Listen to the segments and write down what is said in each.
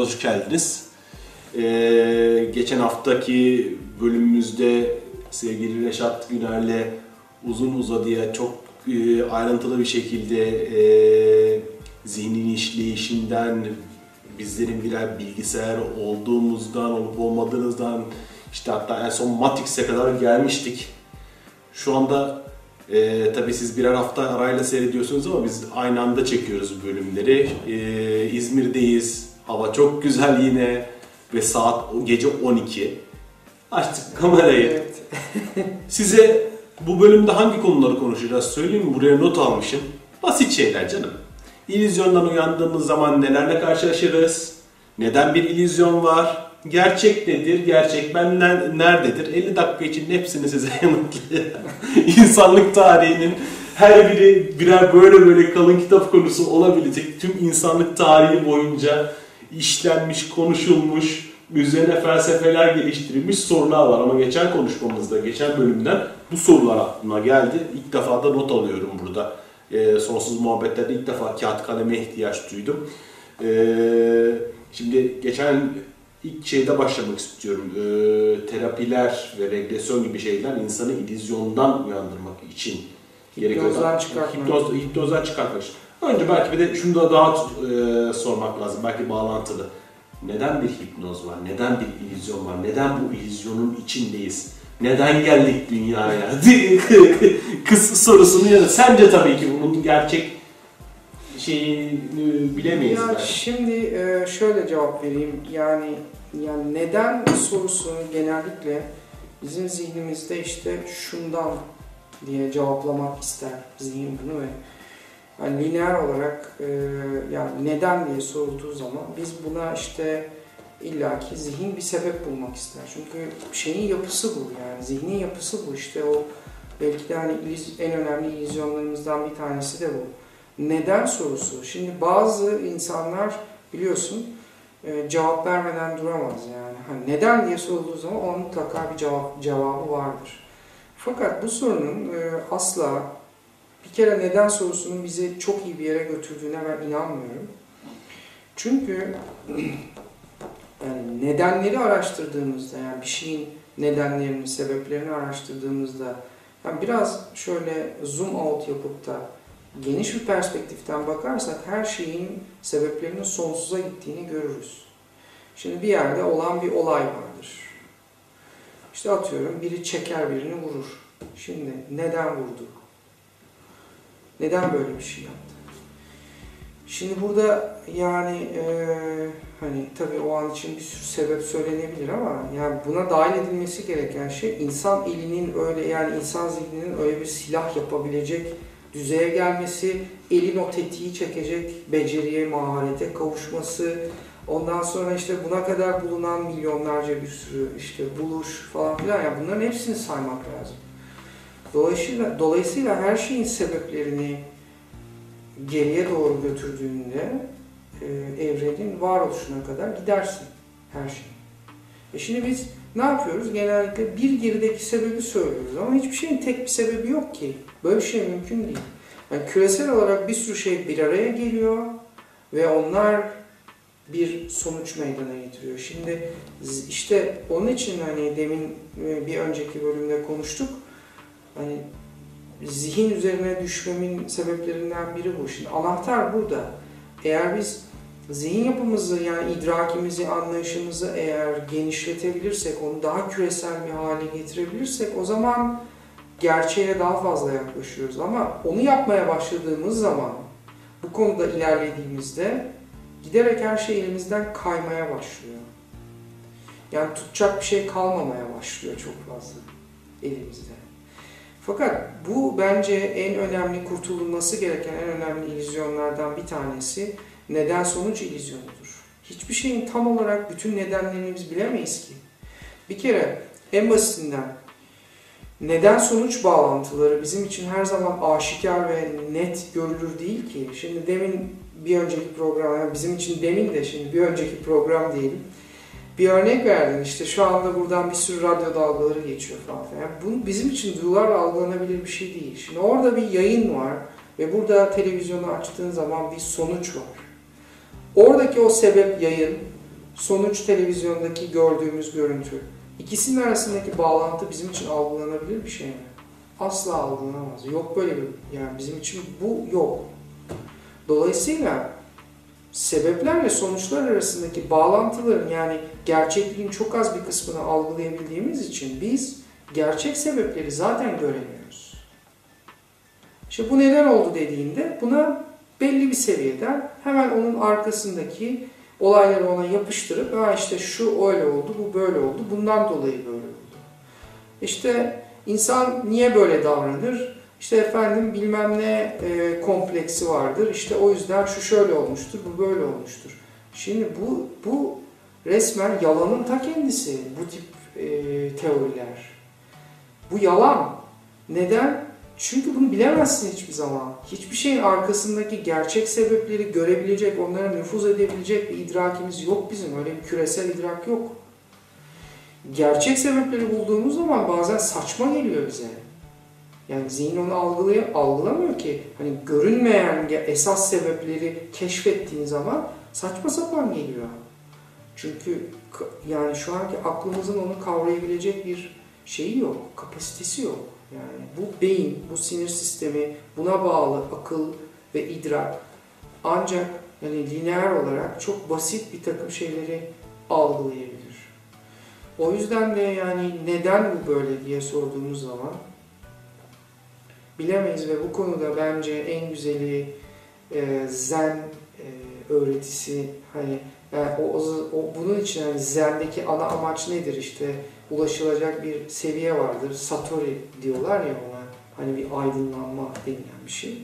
Hoş geldiniz. Ee, geçen haftaki bölümümüzde sevgili Reşat Güner'le uzun uzadıya çok e, ayrıntılı bir şekilde e, zihnin işleyişinden, bizlerin birer bilgisayar olduğumuzdan, olup olmadığımızdan, işte hatta en son Matrix'e kadar gelmiştik. Şu anda e, tabii siz birer hafta arayla seyrediyorsunuz ama biz aynı anda çekiyoruz bölümleri. E, İzmir'deyiz, hava çok güzel yine ve saat gece 12. Açtık kamerayı. Evet. Size bu bölümde hangi konuları konuşacağız söyleyeyim mi? Buraya not almışım. Basit şeyler canım. İllüzyondan uyandığımız zaman nelerle karşılaşırız? Neden bir illüzyon var? Gerçek nedir? Gerçek benden nerededir? 50 dakika içinde hepsini size yanıtlayacağım. İnsanlık tarihinin her biri birer böyle böyle kalın kitap konusu olabilecek tüm insanlık tarihi boyunca işlenmiş, konuşulmuş, üzerine felsefeler geliştirilmiş sorular var. Ama geçen konuşmamızda, geçen bölümden bu sorular aklıma geldi. İlk defa da not alıyorum burada. Ee, sonsuz muhabbetlerde ilk defa kağıt kaleme ihtiyaç duydum. Ee, şimdi geçen ilk şeyde başlamak istiyorum. Ee, terapiler ve regresyon gibi şeyler insanı illüzyondan uyandırmak için gerekiyor. Hipnozdan çıkartmak. Hipnoz, hipnozdan çıkartmak için. Önce belki bir de şunu da daha e, sormak lazım. Belki bağlantılı. Neden bir hipnoz var? Neden bir illüzyon var? Neden bu illüzyonun içindeyiz? Neden geldik dünyaya? Kız sorusunu ya sence tabii ki bunun gerçek şeyini bilemeyiz Ya belki. şimdi e, şöyle cevap vereyim. Yani yani neden sorusunu genellikle bizim zihnimizde işte şundan diye cevaplamak ister zihin bunu ve yani lineer olarak e, yani neden diye sorulduğu zaman biz buna işte illaki zihin bir sebep bulmak ister. Çünkü şeyin yapısı bu yani zihnin yapısı bu işte o belki de hani en önemli illüzyonlarımızdan bir tanesi de bu. Neden sorusu. Şimdi bazı insanlar biliyorsun e, cevap vermeden duramaz yani. Hani neden diye sorulduğu zaman onun mutlaka bir cevap cevabı vardır. Fakat bu sorunun e, asla bir kere neden sorusunun bizi çok iyi bir yere götürdüğüne ben inanmıyorum. Çünkü yani nedenleri araştırdığımızda yani bir şeyin nedenlerini, sebeplerini araştırdığımızda yani biraz şöyle zoom out yapıp da geniş bir perspektiften bakarsak her şeyin sebeplerinin sonsuza gittiğini görürüz. Şimdi bir yerde olan bir olay vardır. İşte atıyorum biri çeker birini vurur. Şimdi neden vurdu? Neden böyle bir şey yaptı? Şimdi burada yani eee, hani tabii o an için bir sürü sebep söylenebilir ama yani buna dahil edilmesi gereken şey insan elinin öyle yani insan zihninin öyle bir silah yapabilecek düzeye gelmesi, elin o tetiği çekecek beceriye, maharete kavuşması, ondan sonra işte buna kadar bulunan milyonlarca bir sürü işte buluş falan filan yani bunların hepsini saymak lazım. Dolayısıyla, dolayısıyla her şeyin sebeplerini geriye doğru götürdüğünde e, evrenin varoluşuna kadar gidersin her şey. E şimdi biz ne yapıyoruz? Genellikle bir gerideki sebebi söylüyoruz ama hiçbir şeyin tek bir sebebi yok ki. Böyle bir şey mümkün değil. Yani küresel olarak bir sürü şey bir araya geliyor ve onlar bir sonuç meydana getiriyor. Şimdi işte onun için hani demin e, bir önceki bölümde konuştuk. Hani zihin üzerine düşmemin sebeplerinden biri bu. Şimdi anahtar burada. Eğer biz zihin yapımızı yani idrakimizi, anlayışımızı eğer genişletebilirsek, onu daha küresel bir hale getirebilirsek o zaman gerçeğe daha fazla yaklaşıyoruz. Ama onu yapmaya başladığımız zaman, bu konuda ilerlediğimizde giderek her şey elimizden kaymaya başlıyor. Yani tutacak bir şey kalmamaya başlıyor çok fazla elimizde. Fakat bu bence en önemli kurtulması gereken en önemli illüzyonlardan bir tanesi neden sonuç illüzyonudur. Hiçbir şeyin tam olarak bütün nedenlerini biz bilemeyiz ki. Bir kere en basitinden neden sonuç bağlantıları bizim için her zaman aşikar ve net görülür değil ki. Şimdi demin bir önceki program, yani bizim için demin de şimdi bir önceki program diyelim. Bir örnek verdin işte şu anda buradan bir sürü radyo dalgaları geçiyor falan filan. Yani bu bizim için duyularla algılanabilir bir şey değil. Şimdi orada bir yayın var ve burada televizyonu açtığın zaman bir sonuç var. Oradaki o sebep yayın, sonuç televizyondaki gördüğümüz görüntü. İkisinin arasındaki bağlantı bizim için algılanabilir bir şey mi? Asla algılanamaz. Yok böyle bir, yani bizim için bu yok. Dolayısıyla sebeplerle sonuçlar arasındaki bağlantıların yani gerçekliğin çok az bir kısmını algılayabildiğimiz için biz gerçek sebepleri zaten göremiyoruz. İşte bu neden oldu dediğinde buna belli bir seviyeden hemen onun arkasındaki olayları ona yapıştırıp ha işte şu öyle oldu, bu böyle oldu, bundan dolayı böyle oldu. İşte insan niye böyle davranır? İşte efendim bilmem ne e, kompleksi vardır. İşte o yüzden şu şöyle olmuştur, bu böyle olmuştur. Şimdi bu bu resmen yalanın ta kendisi bu tip e, teoriler. Bu yalan. Neden? Çünkü bunu bilemezsin hiçbir zaman. Hiçbir şeyin arkasındaki gerçek sebepleri görebilecek, onlara nüfuz edebilecek bir idrakimiz yok bizim. Öyle bir küresel idrak yok. Gerçek sebepleri bulduğumuz zaman bazen saçma geliyor bize. Yani zihin onu algılay algılamıyor ki. Hani görünmeyen esas sebepleri keşfettiğin zaman saçma sapan geliyor. Çünkü yani şu anki aklımızın onu kavrayabilecek bir şeyi yok, kapasitesi yok. Yani bu beyin, bu sinir sistemi, buna bağlı akıl ve idrak ancak yani lineer olarak çok basit bir takım şeyleri algılayabilir. O yüzden de yani neden bu böyle diye sorduğumuz zaman bilemeyiz ve bu konuda bence en güzeli e, zen e, öğretisi hani yani o, o bunun için yani zendeki ana amaç nedir işte ulaşılacak bir seviye vardır. Satori diyorlar ya ona. Hani bir aydınlanma denilen bir şey.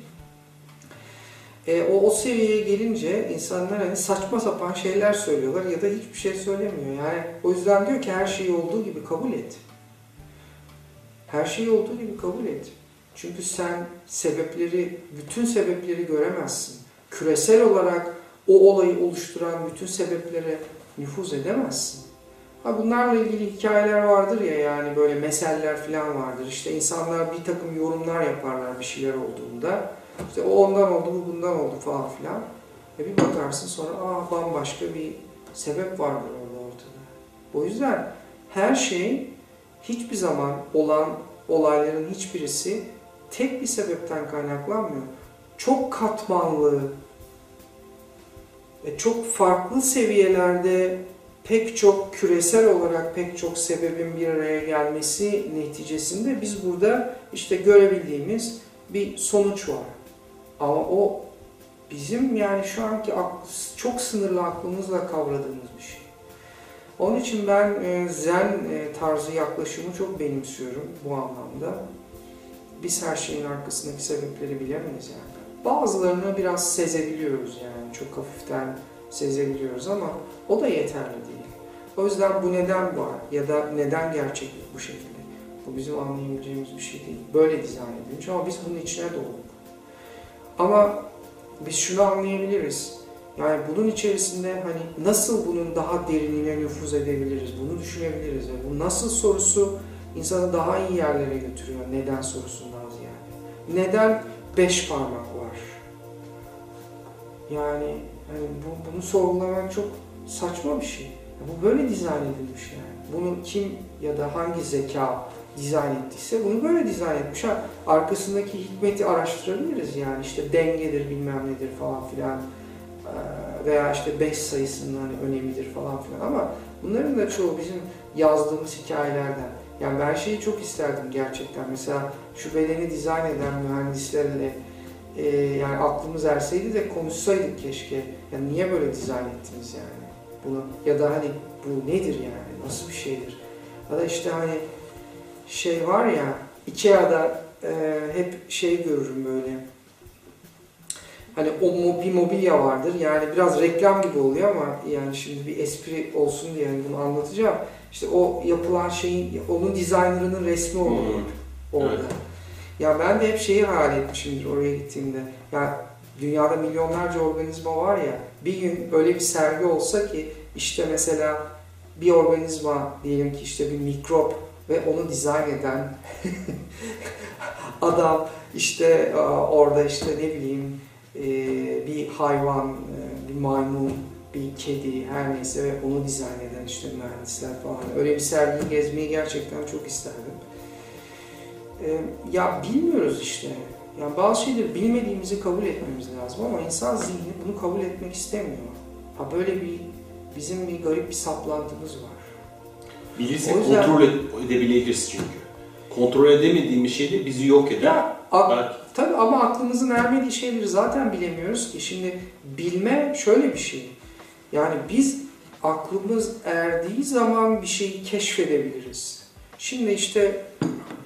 E, o, o seviyeye gelince insanlar hani saçma sapan şeyler söylüyorlar ya da hiçbir şey söylemiyor. Yani o yüzden diyor ki her şeyi olduğu gibi kabul et. Her şeyi olduğu gibi kabul et. Çünkü sen sebepleri, bütün sebepleri göremezsin. Küresel olarak o olayı oluşturan bütün sebeplere nüfuz edemezsin. Ha bunlarla ilgili hikayeler vardır ya yani böyle meseller falan vardır. İşte insanlar bir takım yorumlar yaparlar bir şeyler olduğunda. İşte o ondan oldu, bu bundan oldu falan filan. Ve bir bakarsın sonra aa bambaşka bir sebep vardır orada ortada. O yüzden her şey hiçbir zaman olan olayların hiçbirisi tek bir sebepten kaynaklanmıyor. Çok katmanlı, ve çok farklı seviyelerde pek çok küresel olarak pek çok sebebin bir araya gelmesi neticesinde biz burada işte görebildiğimiz bir sonuç var. Ama o bizim yani şu anki çok sınırlı aklımızla kavradığımız bir şey. Onun için ben e, zen e, tarzı yaklaşımı çok benimsiyorum bu anlamda. Biz her şeyin arkasındaki sebepleri bilemeyiz yani. Bazılarını biraz sezebiliyoruz yani çok hafiften sezebiliyoruz ama o da yeterli değil. O yüzden bu neden var ya da neden gerçeklik bu şekilde? Bu bizim anlayabileceğimiz bir şey değil. Böyle dizayn edilmiş ama biz bunun içine doğduk. Ama biz şunu anlayabiliriz. Yani bunun içerisinde hani nasıl bunun daha derinine nüfuz edebiliriz? Bunu düşünebiliriz. Ve bu nasıl sorusu insanı daha iyi yerlere götürüyor. Neden sorusundan ziyade. Neden beş parmak var? Yani yani bu, bunu sorgulamak çok saçma bir şey. Bu böyle dizayn edilmiş yani. Bunu kim ya da hangi zeka dizayn ettiyse bunu böyle dizayn etmiş. Ha, arkasındaki hikmeti araştırabiliriz yani işte dengedir bilmem nedir falan filan veya işte 5 sayısının hani önemidir falan filan ama bunların da çoğu bizim yazdığımız hikayelerden. Yani ben şeyi çok isterdim gerçekten. Mesela şu bedeni dizayn eden mühendislerle e, yani aklımız erseydi de konuşsaydık keşke. Yani niye böyle dizayn ettiniz yani? Bunu ya da hani bu nedir yani? Nasıl bir şeydir? Ya da işte hani şey var ya Ikea'da e, hep şey görürüm böyle. Hani o bir mobilya vardır. Yani biraz reklam gibi oluyor ama yani şimdi bir espri olsun diye yani bunu anlatacağım. İşte o yapılan şeyin, onun dizaynerının resmi olur hmm. orada. Evet. Ya ben de hep şeyi hayal etmişimdir oraya gittiğimde. Ya dünyada milyonlarca organizma var ya bir gün öyle bir sergi olsa ki işte mesela bir organizma diyelim ki işte bir mikrop ve onu dizayn eden adam işte orada işte ne bileyim bir hayvan, bir bir maymun, bir kedi her neyse ve onu dizayn eden işte mühendisler falan. Öyle bir sergiyi gezmeyi gerçekten çok isterdim. Ee, ya bilmiyoruz işte. Yani bazı şeyleri bilmediğimizi kabul etmemiz lazım ama insan zihni bunu kabul etmek istemiyor. Ha böyle bir bizim bir garip bir saplantımız var. Bilirsek O yüzden- kontrol ed- edebiliriz çünkü. Kontrol edemediğimiz şey de bizi yok eder. Ya Belki tabii ama aklımızın ermediği şeyleri zaten bilemiyoruz ki. Şimdi bilme şöyle bir şey. Yani biz aklımız erdiği zaman bir şeyi keşfedebiliriz. Şimdi işte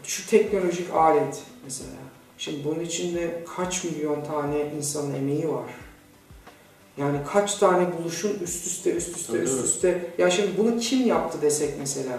şu teknolojik alet mesela. Şimdi bunun içinde kaç milyon tane insanın emeği var. Yani kaç tane buluşun üst üste üst üste Tabii, üst üste. Ya şimdi bunu kim yaptı desek mesela.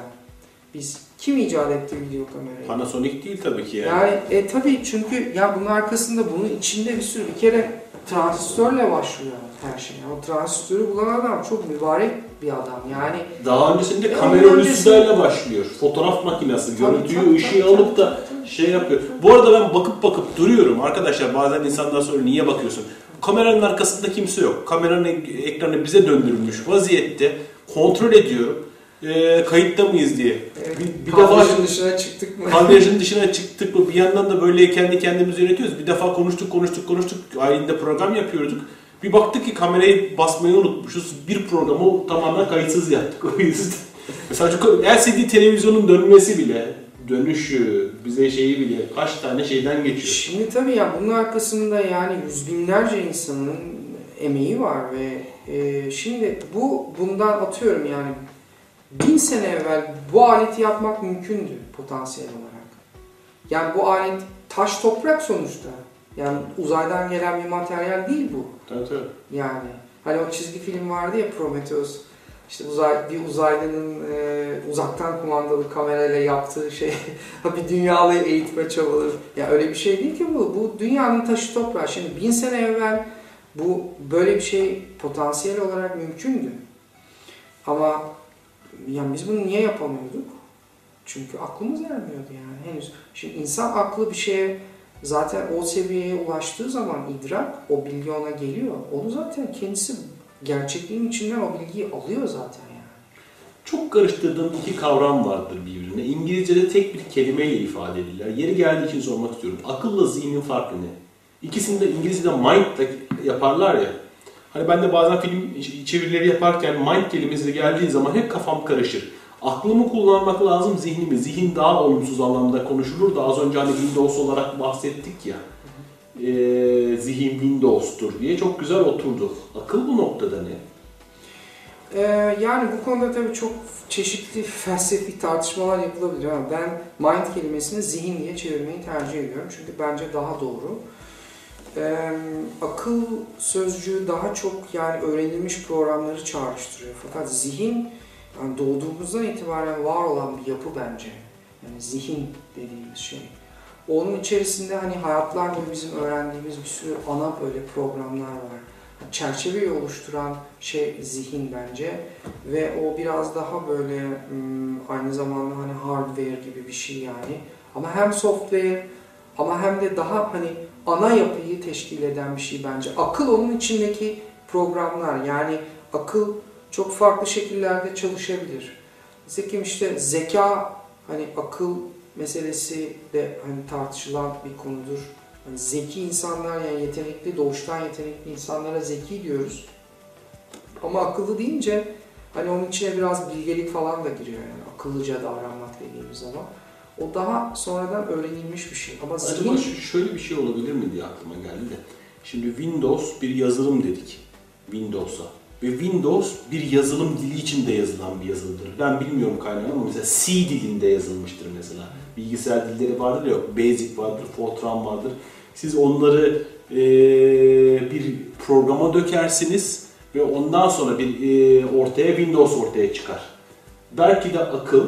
Biz kim icat etti video kamerayı? Panasonic değil tabii ki yani. Yani e, tabii çünkü ya bunun arkasında bunun içinde bir sürü bir kere transistörle başlıyor her şey. O transistörü bulan adam çok mübarek bir adam. Yani Daha öncesinde Ya kamera onun ölüsülerle başlıyor. Fotoğraf makinesi, görüntüyü, tabii, ışığı tabii, alıp da tabii, tabii. şey yapıyor. Bu arada ben bakıp bakıp duruyorum arkadaşlar. Bazen insanlar soruyor niye bakıyorsun? Kameranın arkasında kimse yok. Kameranın ek- ekranı bize döndürülmüş vaziyette. Kontrol ediyorum. Ee, kayıtta mıyız diye. Evet, Bir, bir defa dışına çıktık mı? kadrajın dışına çıktık mı bir yandan da böyle kendi kendimizi yönetiyoruz. Bir defa konuştuk konuştuk konuştuk. Ayında program yapıyorduk. Bir baktık ki kamerayı basmayı unutmuşuz. Bir programı tamamen kayıtsız yaptık o yüzden. Mesela şu LCD televizyonun dönmesi bile, dönüşü, bize şeyi bile kaç tane şeyden geçiyor. Şimdi tabii ya bunun arkasında yani yüz binlerce insanın emeği var ve e, şimdi bu bundan atıyorum yani bin sene evvel bu aleti yapmak mümkündü potansiyel olarak. Yani bu alet taş toprak sonuçta. Yani uzaydan gelen bir materyal değil bu. Tabii tabii. Yani hani o çizgi film vardı ya Prometheus. İşte uzay, bir uzaylının e, uzaktan kumandalı kamerayla yaptığı şey bir dünyayı eğitme çabaları. Ya öyle bir şey değil ki bu. Bu dünyanın taşı toprağı. Şimdi bin sene evvel bu böyle bir şey potansiyel olarak mümkündü. Ama yani biz bunu niye yapamıyorduk? Çünkü aklımız ermiyordu yani henüz. Şimdi insan aklı bir şeye zaten o seviyeye ulaştığı zaman idrak o bilgi ona geliyor. Onu zaten kendisi gerçekliğin içinden o bilgiyi alıyor zaten yani. Çok karıştırdığım iki kavram vardır birbirine. İngilizce'de tek bir kelimeyle ifade edilirler. Yeri geldiği için sormak istiyorum. Akılla zihnin farkı ne? İkisini de İngilizce'de mind yaparlar ya. Hani ben de bazen film çevirileri yaparken mind kelimesi geldiği zaman hep kafam karışır. Aklımı kullanmak lazım, zihnimi. Zihin daha olumsuz anlamda konuşulur da az önce hani Windows olarak bahsettik ya. Ee, zihin Windows'tur diye çok güzel oturdu. Akıl bu noktada ne? Ee, yani bu konuda tabii çok çeşitli felsefi tartışmalar yapılabilir ama ben mind kelimesini zihin diye çevirmeyi tercih ediyorum. Çünkü bence daha doğru. Ee, akıl sözcüğü daha çok yani öğrenilmiş programları çağrıştırıyor. Fakat zihin yani doğduğumuzdan itibaren var olan bir yapı bence. Yani zihin dediğimiz şey. Onun içerisinde hani hayatlar boyu bizim öğrendiğimiz bir sürü ana böyle programlar var. Çerçeveyi oluşturan şey zihin bence ve o biraz daha böyle hmm, aynı zamanda hani hardware gibi bir şey yani. Ama hem software ama hem de daha hani ana yapıyı teşkil eden bir şey bence. Akıl onun içindeki programlar yani akıl çok farklı şekillerde çalışabilir. Nitekim işte zeka hani akıl meselesi de hani tartışılan bir konudur. Hani zeki insanlar yani yetenekli, doğuştan yetenekli insanlara zeki diyoruz. Ama akıllı deyince hani onun içine biraz bilgelik falan da giriyor yani akıllıca davranmak dediğimiz zaman. O daha sonradan öğrenilmiş bir şey. Ama Acaba zihin şöyle bir şey olabilir mi diye aklıma geldi de. Şimdi Windows bir yazılım dedik. Windows'a. Ve Windows bir yazılım dili içinde yazılan bir yazılıdır. Ben bilmiyorum kaynağını ama mesela C dilinde yazılmıştır mesela. Bilgisayar dilleri vardır ya, Basic vardır, Fortran vardır. Siz onları eee, bir programa dökersiniz ve ondan sonra bir eee, ortaya Windows ortaya çıkar. Belki de akıl,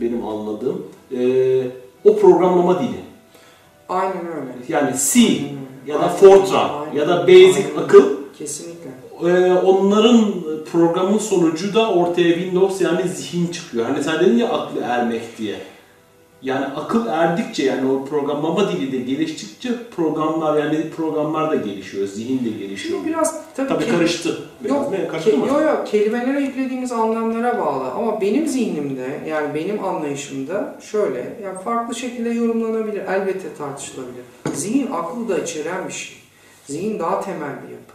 benim anladığım, eee, o programlama dili. aynen öyle. Yani C ya da Fortran aynen. ya da Basic Aynen. akıl Kesinlikle. e, onların programın sonucu da ortaya Windows yani zihin çıkıyor. Hani sen dedin ya aklı ermek diye. yani akıl erdikçe yani o programlama dili de geliştikçe programlar yani programlar da gelişiyor, zihin de gelişiyor. Şimdi biraz tabii, Tabii karıştı. Biraz Yok, ke- yok yok kelimelere yüklediğimiz anlamlara bağlı ama benim zihnimde yani benim anlayışımda şöyle yani farklı şekilde yorumlanabilir elbette tartışılabilir. Zihin aklı da içeren bir şey. Zihin daha temel bir yapı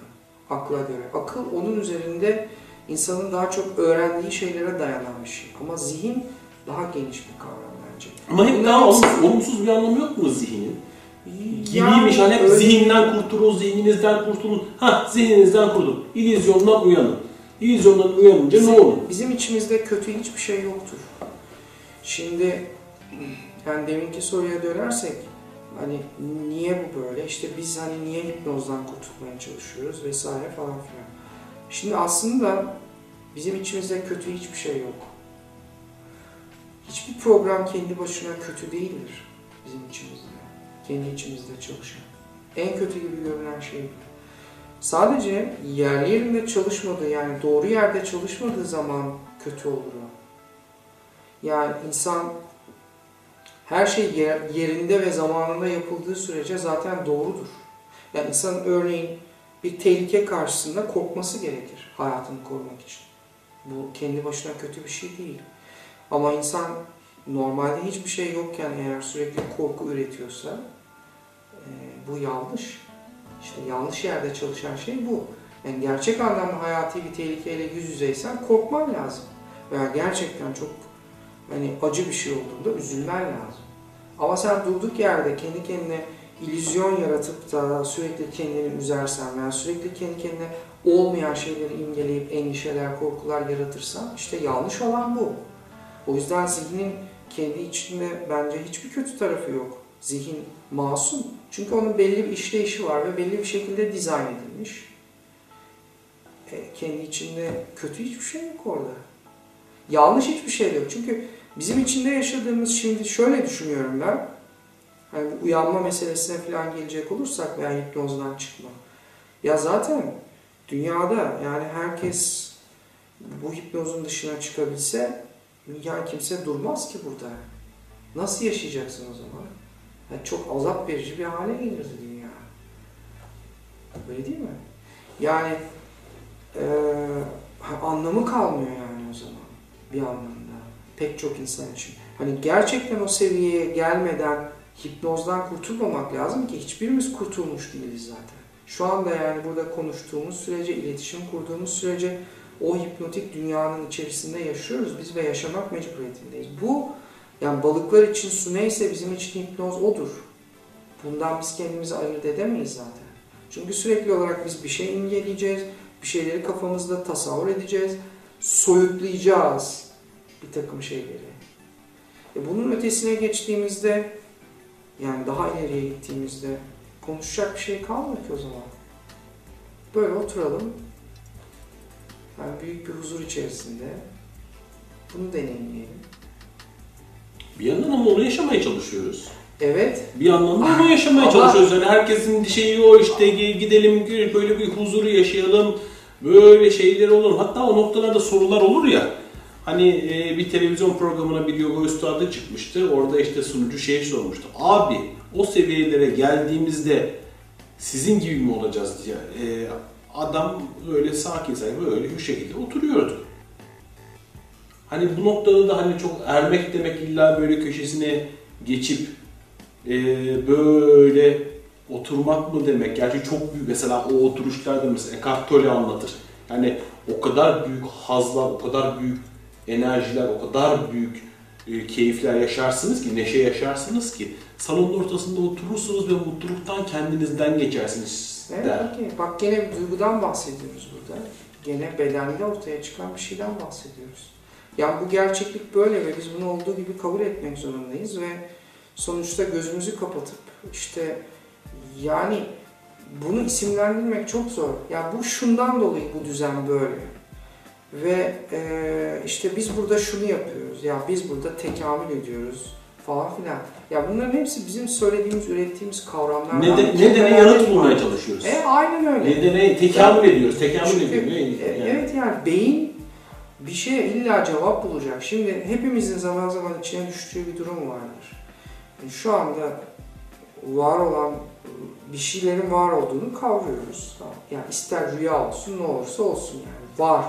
akla göre. Akıl onun üzerinde insanın daha çok öğrendiği şeylere dayanan bir şey. Ama zihin daha geniş bir kavram bence. Ama hep daha olumsuz, olumsuz bir anlamı yok mu zihnin? Yani Gibiymiş hani hep öyle- zihinden kurtulun, zihninizden kurtulun. Ha zihninizden kurtulun. İllüzyondan uyanın. İllüzyondan uyanınca ne olur? Bizim içimizde kötü hiçbir şey yoktur. Şimdi yani deminki soruya dönersek hani niye bu böyle? İşte biz hani niye hipnozdan kurtulmaya çalışıyoruz vesaire falan filan. Şimdi aslında bizim içimizde kötü hiçbir şey yok. Hiçbir program kendi başına kötü değildir bizim içimizde. Kendi içimizde çalışan. En kötü gibi görünen şey bu. Sadece yerli yerinde çalışmadığı yani doğru yerde çalışmadığı zaman kötü olur. Yani insan her şey yer- yerinde ve zamanında yapıldığı sürece zaten doğrudur. Yani insanın örneğin bir tehlike karşısında korkması gerekir hayatını korumak için. Bu kendi başına kötü bir şey değil. Ama insan normalde hiçbir şey yokken eğer sürekli korku üretiyorsa bu yanlış. İşte yanlış yerde çalışan şey bu. Yani gerçek anlamda hayati bir tehlikeyle yüz yüzeysen korkman lazım. Veya gerçekten çok hani acı bir şey olduğunda üzülmen lazım. Ama sen durduk yerde kendi kendine illüzyon yaratıp da sürekli kendini üzersen veya sürekli kendi kendine olmayan şeyleri imgeleyip endişeler, korkular yaratırsan işte yanlış olan bu. O yüzden zihnin kendi içinde bence hiçbir kötü tarafı yok. Zihin masum. Çünkü onun belli bir işleyişi var ve belli bir şekilde dizayn edilmiş. E, kendi içinde kötü hiçbir şey yok orada. Yanlış hiçbir şey yok. Çünkü bizim içinde yaşadığımız şimdi şöyle düşünüyorum ben. Hani bu uyanma meselesine falan gelecek olursak veya hipnozdan çıkma. Ya zaten dünyada yani herkes bu hipnozun dışına çıkabilse ya kimse durmaz ki burada. Nasıl yaşayacaksın o zaman? Yani çok azap verici bir hale gelirdi dünya. Öyle değil mi? Yani eee, anlamı kalmıyor yani o zaman bir anlamda. Pek çok insan için. Hani gerçekten o seviyeye gelmeden hipnozdan kurtulmamak lazım ki hiçbirimiz kurtulmuş değiliz zaten. Şu anda yani burada konuştuğumuz sürece, iletişim kurduğumuz sürece o hipnotik dünyanın içerisinde yaşıyoruz biz ve yaşamak mecburiyetindeyiz. Bu yani balıklar için su neyse bizim için hipnoz odur. Bundan biz kendimizi ayırt edemeyiz zaten. Çünkü sürekli olarak biz bir şey imgeleyeceğiz, bir şeyleri kafamızda tasavvur edeceğiz, soyutlayacağız bir takım şeyleri. E bunun ötesine geçtiğimizde, yani daha ileriye gittiğimizde konuşacak bir şey kalmıyor ki o zaman. Böyle oturalım, yani büyük bir huzur içerisinde bunu deneyimleyelim. Bir yandan ama onu yaşamaya çalışıyoruz. Evet, Bir yandan da onu yaşamaya Ama- çalışıyoruz. Yani herkesin şeyi o işte gi- gidelim böyle bir huzuru yaşayalım. Böyle şeyler olur. Hatta o noktalarda sorular olur ya. Hani e, bir televizyon programına bir yoga üstadı çıkmıştı. Orada işte sunucu şey sormuştu. Abi o seviyelere geldiğimizde sizin gibi mi olacağız diye. E, adam öyle sakin sakin böyle bir şekilde oturuyordu. Hani bu noktada da hani çok ermek demek illa böyle köşesine geçip e, böyle oturmak mı demek? Gerçi çok büyük mesela o oturuşlarda mesela Eckhart Tolle anlatır. Yani o kadar büyük hazlar, o kadar büyük enerjiler, o kadar büyük e, keyifler yaşarsınız ki, neşe yaşarsınız ki salonun ortasında oturursunuz ve mutluluktan kendinizden geçersiniz Evet, der. okey. Bak gene bir duygudan bahsediyoruz burada. Gene bedende ortaya çıkan bir şeyden bahsediyoruz. Yani bu gerçeklik böyle ve biz bunu olduğu gibi kabul etmek zorundayız ve sonuçta gözümüzü kapatıp işte yani bunu isimlendirmek çok zor. Ya bu şundan dolayı bu düzen böyle. Ve e, işte biz burada şunu yapıyoruz. Ya biz burada tekamül ediyoruz falan filan. Ya bunların hepsi bizim söylediğimiz, ürettiğimiz kavramlar. Neden, nedene yanıt bulmaya çalışıyoruz. E aynen öyle. Nedene tekamül ediyoruz, tekamül Çünkü, ediyor. Ne? e, Yani. Evet yani beyin bir şeye illa cevap bulacak. Şimdi hepimizin zaman zaman içine düştüğü bir durum vardır. Yani şu anda var olan bir şeylerin var olduğunu kavruyoruz. Yani ister rüya olsun ne olursa olsun yani var.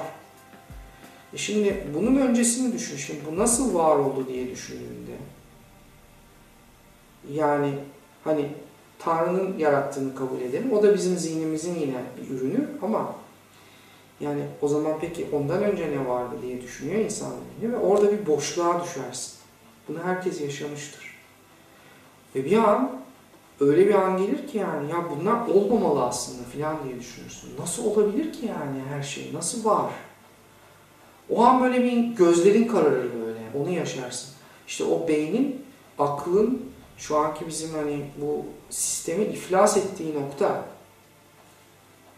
E şimdi bunun öncesini düşün. Şimdi bu nasıl var oldu diye düşündüğünde. Yani hani Tanrı'nın yarattığını kabul edelim. O da bizim zihnimizin yine bir ürünü ama yani o zaman peki ondan önce ne vardı diye düşünüyor insan zihni ve orada bir boşluğa düşersin. Bunu herkes yaşamıştır. Ve bir an öyle bir an gelir ki yani ya bunlar olmamalı aslında filan diye düşünürsün. Nasıl olabilir ki yani her şey? Nasıl var? O an böyle bir gözlerin kararır böyle. Onu yaşarsın. İşte o beynin, aklın şu anki bizim hani bu sistemin iflas ettiği nokta.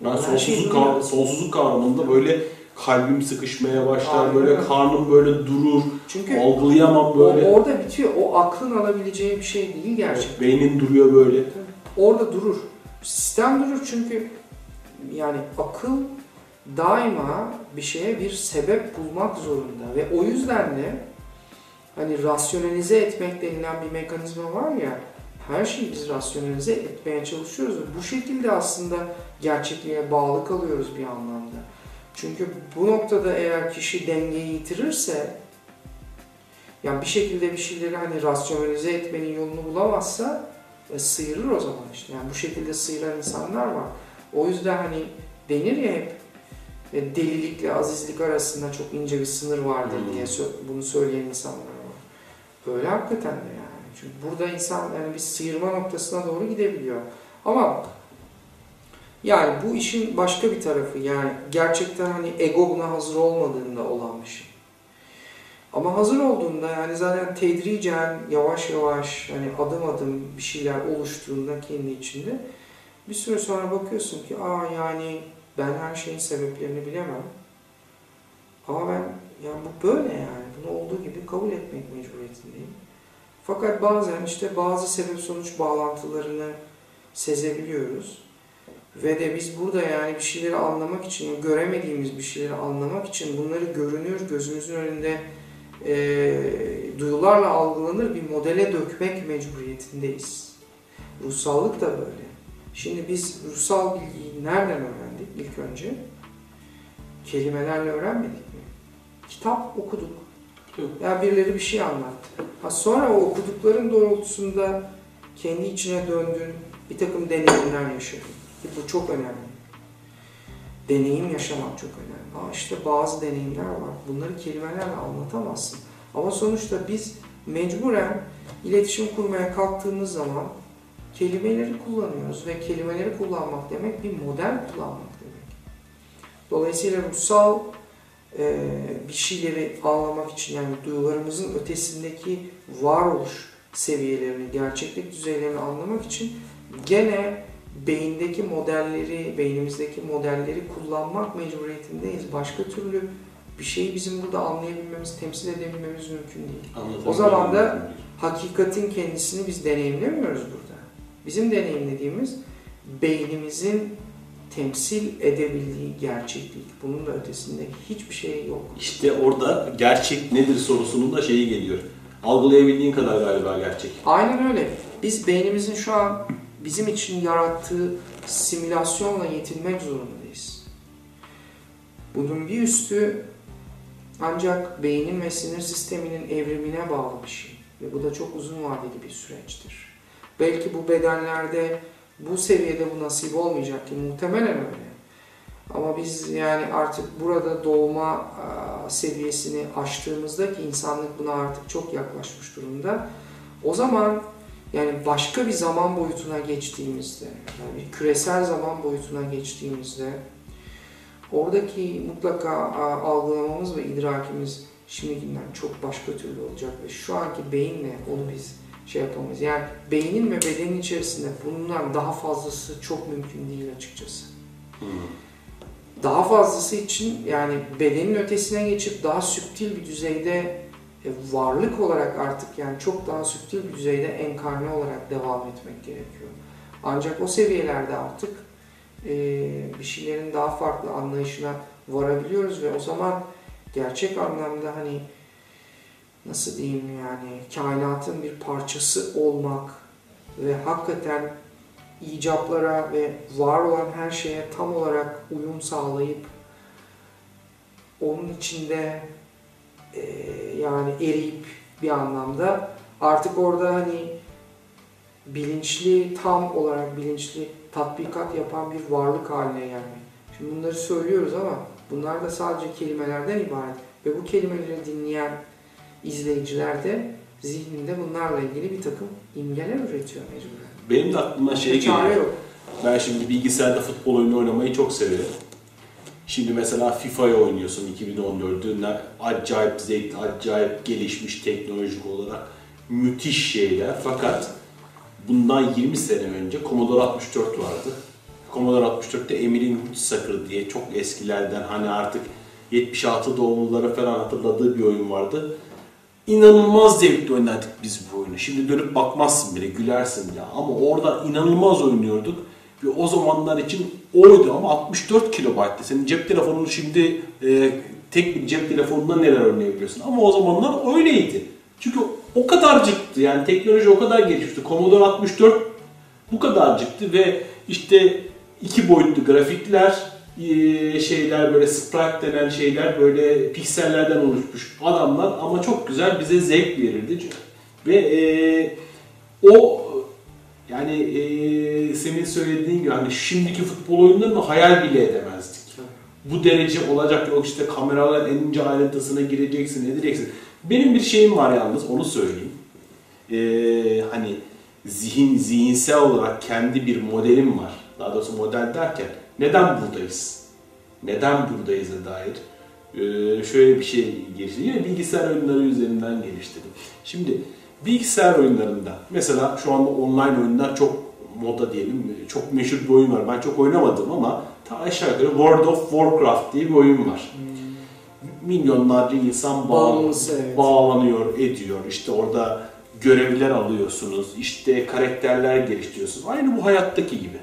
Ben şey sonsuzluk, duruyor. kav- sonsuzluk kavramında böyle kalbim sıkışmaya başlar, Aynen böyle öyle. karnım böyle durur, Çünkü algılayamam o, böyle. orada bitiyor. O aklın alabileceği bir şey değil gerçekten. Beynin duruyor böyle. Orada durur. Sistem durur çünkü yani akıl daima bir şeye bir sebep bulmak zorunda ve o yüzden de hani rasyonalize etmek denilen bir mekanizma var ya her şeyi biz rasyonalize etmeye çalışıyoruz bu şekilde aslında gerçekliğe bağlı kalıyoruz bir anlamda. Çünkü bu noktada eğer kişi dengeyi yitirirse yani bir şekilde bir şeyleri hani rasyonalize etmenin yolunu bulamazsa e, sıyırır o zaman işte. Yani bu şekilde sıyıran insanlar var. O yüzden hani denir ya hep e, delilikle azizlik arasında çok ince bir sınır vardır Hmm. diye bunu söyleyen insanlar var. Öyle hakikaten de yani. Çünkü burada insan yani bir sıyırma noktasına doğru gidebiliyor. Ama yani bu işin başka bir tarafı yani gerçekten hani ego buna hazır olmadığında olan bir şey. Ama hazır olduğunda yani zaten tedricen yavaş yavaş hani adım adım bir şeyler oluştuğunda kendi içinde bir süre sonra bakıyorsun ki aa yani ben her şeyin sebeplerini bilemem. Ama ben yani bu böyle yani bunu olduğu gibi kabul etmek mecburiyetindeyim. Fakat bazen işte bazı sebep sonuç bağlantılarını sezebiliyoruz. Ve de biz burada yani bir şeyleri anlamak için, göremediğimiz bir şeyleri anlamak için bunları görünür, gözümüzün önünde e, duyularla algılanır bir modele dökmek mecburiyetindeyiz. Ruhsallık da böyle. Şimdi biz ruhsal bilgiyi nereden öğrendik ilk önce? Kelimelerle öğrenmedik mi? Kitap okuduk. Ya birileri bir şey anlattı. Ha sonra o okudukların doğrultusunda kendi içine döndün, bir takım deneyimler yaşadın. Ki Bu çok önemli. Deneyim yaşamak çok önemli. Aa işte bazı deneyimler var. Bunları kelimelerle anlatamazsın. Ama sonuçta biz mecburen iletişim kurmaya kalktığımız zaman kelimeleri kullanıyoruz ve kelimeleri kullanmak demek bir model kullanmak demek. Dolayısıyla ruhsal e, bir şeyleri anlamak için yani duyularımızın ötesindeki varoluş seviyelerini, gerçeklik düzeylerini anlamak için gene beyindeki modelleri, beynimizdeki modelleri kullanmak mecburiyetindeyiz. Başka türlü bir şeyi bizim burada anlayabilmemiz, temsil edebilmemiz mümkün değil. Anlatabiliyor O zaman da-? Hakikatin kendisini biz deneyimlemiyoruz burada. Bizim deneyimlediğimiz beynimizin temsil edebildiği gerçeklik. Bunun da ötesinde hiçbir şey yok. İşte orada gerçek nedir sorusunun da şeyi geliyor. Algılayabildiğin kadar galiba gerçek. Aynen öyle. Biz beynimizin şu an bizim için yarattığı simülasyonla yetinmek zorundayız. Bunun bir üstü ancak beynin ve sinir sisteminin evrimine bağlı bir şey. Ve bu da çok uzun vadeli bir süreçtir. Belki bu bedenlerde bu seviyede bu nasip olmayacak ki muhtemelen öyle. Ama biz yani artık burada doğma seviyesini aştığımızda ki insanlık buna artık çok yaklaşmış durumda. O zaman yani başka bir zaman boyutuna geçtiğimizde, yani bir küresel zaman boyutuna geçtiğimizde oradaki mutlaka algılamamız ve idrakimiz şimdikinden çok başka türlü olacak ve şu anki beyinle onu biz şey yapamayız. Yani beynin ve bedenin içerisinde bundan daha fazlası çok mümkün değil açıkçası. Daha fazlası için yani bedenin ötesine geçip daha süptil bir düzeyde varlık olarak artık yani çok daha süptil bir düzeyde enkarne olarak devam etmek gerekiyor. Ancak o seviyelerde artık e, bir şeylerin daha farklı anlayışına varabiliyoruz ve o zaman gerçek anlamda hani nasıl diyeyim yani kainatın bir parçası olmak ve hakikaten icaplara ve var olan her şeye tam olarak uyum sağlayıp onun içinde e, yani eriyip bir anlamda artık orada hani bilinçli tam olarak bilinçli tatbikat yapan bir varlık haline gelmek. Şimdi bunları söylüyoruz ama bunlar da sadece kelimelerden ibaret ve bu kelimeleri dinleyen izleyiciler de zihninde bunlarla ilgili bir takım imgeler üretiyor mecburen. Benim de aklıma şey geliyor. Ben şimdi bilgisayarda futbol oyunu oynamayı çok severim. Şimdi mesela FIFA'yı oynuyorsun 2014'ü. Ne- Acayip zevkli, acayip gelişmiş teknolojik olarak müthiş şeyler. Fakat bundan 20 sene önce Commodore 64 vardı. Commodore 64'te Emir'in Sakır diye çok eskilerden hani artık 76 doğumluları falan hatırladığı bir oyun vardı. İnanılmaz zevkli oynardık biz bu oyunu. Şimdi dönüp bakmazsın bile, gülersin ya. Ama orada inanılmaz oynuyorduk. Ve o zamanlar için oydu ama 64 kilobayttı. Senin cep telefonun şimdi e, tek bir cep telefonunda neler oynayabiliyorsun. Ama o zamanlar öyleydi. Çünkü o kadarcıktı yani teknoloji o kadar gelişmişti. Commodore 64 bu kadarcıktı ve işte iki boyutlu grafikler, e, şeyler böyle sprite denen şeyler böyle piksellerden oluşmuş adamlar ama çok güzel bize zevk verirdi. Ve e, o yani e, senin söylediğin gibi hani şimdiki futbol oyunlarını hayal bile edemezdik. Bu derece olacak yok işte kameralar en ince ayrıntısına gireceksin, edeceksin. Benim bir şeyim var yalnız onu söyleyeyim. Ee, hani zihin, zihinsel olarak kendi bir modelim var. Daha doğrusu model derken neden buradayız? Neden buradayız'a dair ee, şöyle bir şey geliştirdim. Yine bilgisayar oyunları üzerinden geliştirdim. Şimdi bilgisayar oyunlarında mesela şu anda online oyunlar çok moda diyelim. Çok meşhur bir oyun var. Ben çok oynamadım ama ta aşağı yukarı World of Warcraft diye bir oyun var. Milyonlarca insan bağ, Bağımlısı, evet. bağlanıyor, ediyor. İşte orada görevler alıyorsunuz. işte karakterler geliştiriyorsunuz. Aynı bu hayattaki gibi.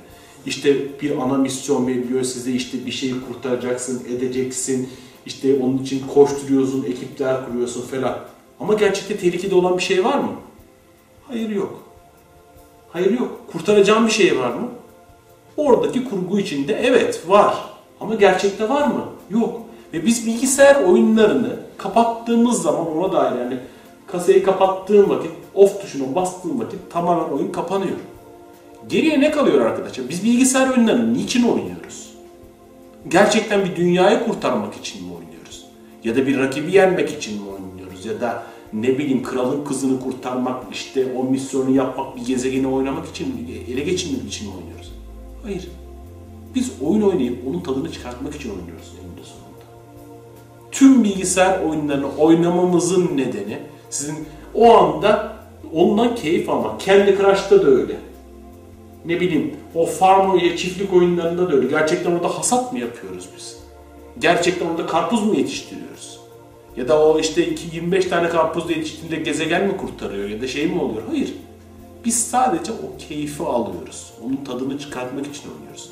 İşte bir ana misyon veriliyor size işte bir şeyi kurtaracaksın, edeceksin. İşte onun için koşturuyorsun, ekipler kuruyorsun falan. Ama gerçekte tehlikede olan bir şey var mı? Hayır yok. Hayır yok. Kurtaracağım bir şey var mı? Oradaki kurgu içinde evet var. Ama gerçekte var mı? Yok. Ve biz bilgisayar oyunlarını kapattığımız zaman ona dair yani kasayı kapattığın vakit, off tuşuna bastığın vakit tamamen oyun kapanıyor. Geriye ne kalıyor arkadaşlar? Biz bilgisayar oyunlarını niçin oynuyoruz? Gerçekten bir dünyayı kurtarmak için mi oynuyoruz? Ya da bir rakibi yenmek için mi oynuyoruz? Ya da ne bileyim kralın kızını kurtarmak, işte o misyonu yapmak, bir gezegeni oynamak için mi, ele geçirmek için oynuyoruz? Hayır. Biz oyun oynayıp onun tadını çıkartmak için oynuyoruz eninde sonunda. Tüm bilgisayar oyunlarını oynamamızın nedeni sizin o anda ondan keyif almak. Kendi Crush'ta da öyle. Ne bileyim o farm ya çiftlik oyunlarında da öyle. Gerçekten orada hasat mı yapıyoruz biz? Gerçekten orada karpuz mu yetiştiriyoruz? Ya da o işte iki- 25 tane karpuz yetiştiğinde gezegen mi kurtarıyor ya da şey mi oluyor? Hayır. Biz sadece o keyfi alıyoruz. Onun tadını çıkartmak için oynuyoruz.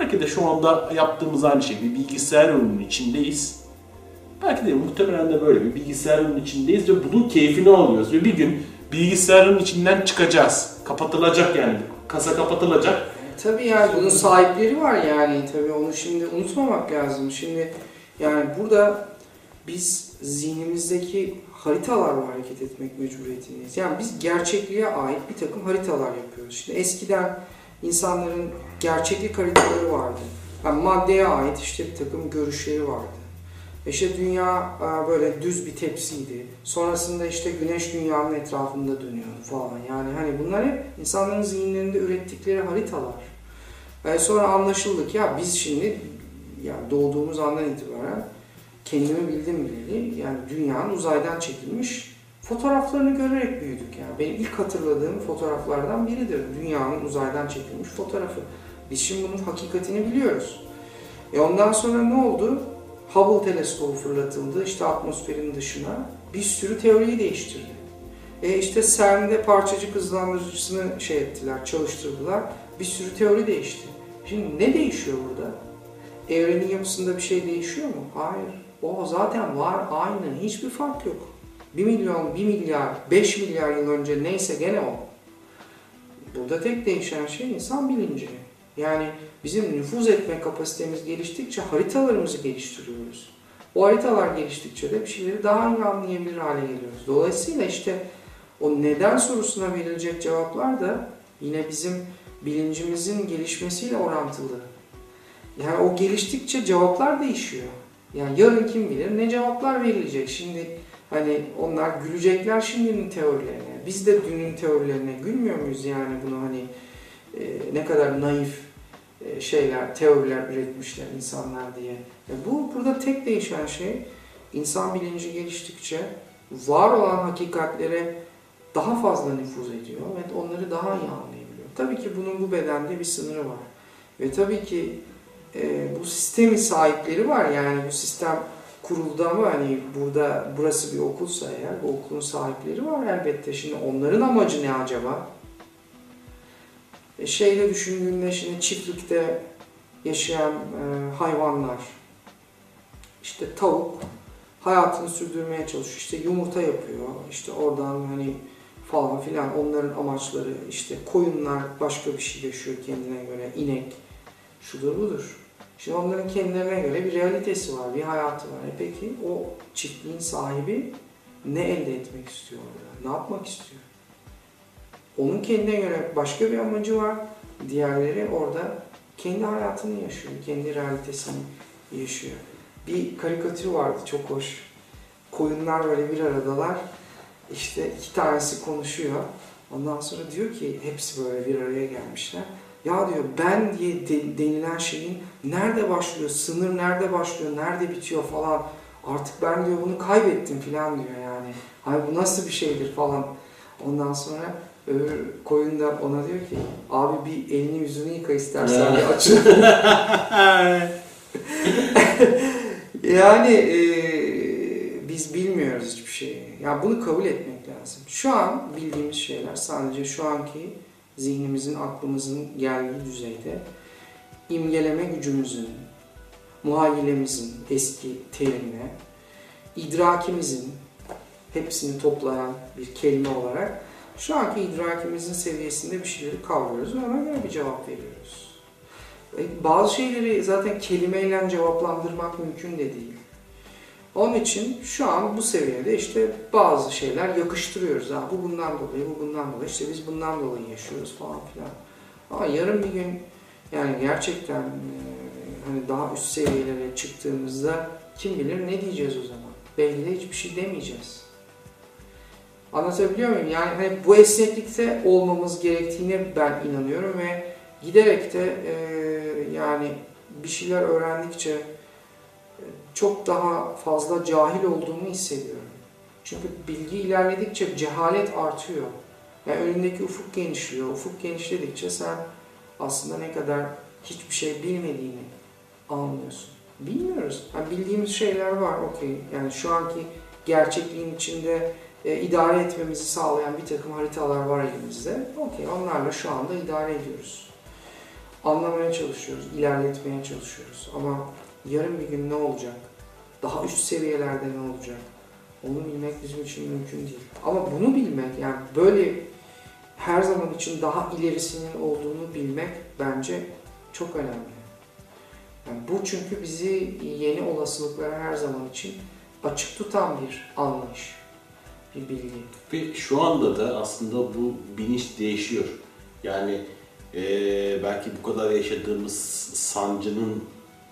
Belki de şu anda yaptığımız aynı şey. Bir bilgisayar oyunun içindeyiz. Belki de muhtemelen de böyle bir bilgisayar oyunun içindeyiz ve bunun keyfini alıyoruz. Ve bir gün bilgisayarın içinden çıkacağız. Kapatılacak yani. Kasa kapatılacak. Tabii yani bunun sahipleri var yani. Tabii onu şimdi unutmamak lazım. Şimdi yani burada biz zihnimizdeki haritalarla hareket etmek mecburiyetindeyiz. Yani biz gerçekliğe ait bir takım haritalar yapıyoruz. Şimdi eskiden insanların gerçeklik haritaları vardı. Yani maddeye ait işte bir takım görüşleri vardı. İşte dünya e, böyle düz bir tepsiydi. Sonrasında işte güneş dünyanın etrafında dönüyordu falan. Yani hani bunlar hep insanların zihinlerinde ürettikleri haritalar. E, sonra anlaşıldı ki ya biz şimdi yani doğduğumuz andan itibaren kendimi bildim bileli yani dünyanın uzaydan çekilmiş fotoğraflarını görerek büyüdük yani. Benim ilk hatırladığım fotoğraflardan biridir. Dünyanın uzaydan çekilmiş fotoğrafı. Biz şimdi bunun hakikatini biliyoruz. E ondan sonra ne oldu? Hubble teleskobu fırlatıldı işte atmosferin dışına. Bir sürü teoriyi değiştirdi. E işte CERN'de parçacık hızlandırıcısını şey ettiler, çalıştırdılar. Bir sürü teori değişti. Şimdi ne değişiyor burada? Evrenin yapısında bir şey değişiyor mu? Hayır. O zaten var aynı. Hiçbir fark yok. 1 milyon, 1 milyar, 5 milyar yıl önce neyse gene o. Burada tek değişen şey insan bilinci. Yani bizim nüfuz etme kapasitemiz geliştikçe haritalarımızı geliştiriyoruz. O haritalar geliştikçe de bir şeyleri daha iyi anlayabilir hale geliyoruz. Dolayısıyla işte o neden sorusuna verilecek cevaplar da yine bizim bilincimizin gelişmesiyle orantılı. Yani o geliştikçe cevaplar değişiyor. Yani yarın kim bilir ne cevaplar verilecek. Şimdi hani onlar gülecekler şimdinin teorilerine. Biz de dünün teorilerine gülmüyor muyuz yani bunu hani e, ne kadar naif e, şeyler, teoriler üretmişler insanlar diye. E bu burada tek değişen şey insan bilinci geliştikçe var olan hakikatlere daha fazla nüfuz ediyor ve onları daha iyi anlayabiliyor. Tabii ki bunun bu bedende bir sınırı var. Ve tabii ki e, bu sistemin sahipleri var. Yani bu sistem kuruldu ama hani burada burası bir okulsa eğer bu okulun sahipleri var elbette. Şimdi onların amacı ne acaba? E, şeyde düşündüğünde şimdi çiftlikte yaşayan e, hayvanlar işte tavuk hayatını sürdürmeye çalışıyor. İşte yumurta yapıyor. İşte oradan hani falan filan onların amaçları işte koyunlar başka bir şey yaşıyor kendine göre inek şudur budur. Şimdi onların kendilerine göre bir realitesi var, bir hayatı var. E peki o çiftliğin sahibi ne elde etmek istiyor orada? Ne yapmak istiyor? Onun kendine göre başka bir amacı var. Diğerleri orada kendi hayatını yaşıyor, kendi realitesini yaşıyor. Bir karikatür vardı çok hoş. Koyunlar böyle bir aradalar. İşte iki tanesi konuşuyor. Ondan sonra diyor ki hepsi böyle bir araya gelmişler. Ya diyor ben diye de, denilen şeyin nerede başlıyor, sınır nerede başlıyor, nerede bitiyor falan. Artık ben diyor bunu kaybettim falan diyor yani. Hani bu nasıl bir şeydir falan. Ondan sonra öbür koyun da ona diyor ki abi bir elini yüzünü yıka istersen bir açın. yani e, biz bilmiyoruz hiçbir şeyi. Yani bunu kabul etmek lazım. Şu an bildiğimiz şeyler sadece şu anki zihnimizin, aklımızın geldiği düzeyde imgeleme gücümüzün, muhayyilemizin eski terimine, idrakimizin hepsini toplayan bir kelime olarak şu anki idrakimizin seviyesinde bir şeyleri kavruyoruz ve ona göre bir cevap veriyoruz. E, bazı şeyleri zaten kelimeyle cevaplandırmak mümkün de değil. Onun için şu an bu seviyede işte bazı şeyler yakıştırıyoruz. Ha, bu bundan dolayı, bu bundan dolayı, işte biz bundan dolayı yaşıyoruz falan filan. Ama yarın bir gün yani gerçekten e, hani daha üst seviyelere çıktığımızda kim bilir ne diyeceğiz o zaman. Belki de hiçbir şey demeyeceğiz. Anlatabiliyor muyum? Yani hani bu esneklikte olmamız gerektiğine ben inanıyorum ve giderek de e, yani bir şeyler öğrendikçe çok daha fazla cahil olduğumu hissediyorum. Çünkü bilgi ilerledikçe cehalet artıyor. Yani önündeki ufuk genişliyor. Ufuk genişledikçe sen aslında ne kadar hiçbir şey bilmediğini anlıyorsun. Bilmiyoruz. Yani bildiğimiz şeyler var okey. Yani şu anki gerçekliğin içinde e, idare etmemizi sağlayan bir takım haritalar var elimizde. Okey onlarla şu anda idare ediyoruz. Anlamaya çalışıyoruz, ilerletmeye çalışıyoruz. Ama yarın bir gün ne olacak? Daha üst seviyelerde ne olacak? Onu bilmek bizim için mümkün değil. Ama bunu bilmek yani böyle her zaman için daha ilerisinin olduğunu bilmek bence çok önemli. Yani bu çünkü bizi yeni olasılıklara her zaman için açık tutan bir anlayış, bir bilgi. Ve şu anda da aslında bu bilinç değişiyor. Yani e, belki bu kadar yaşadığımız sancının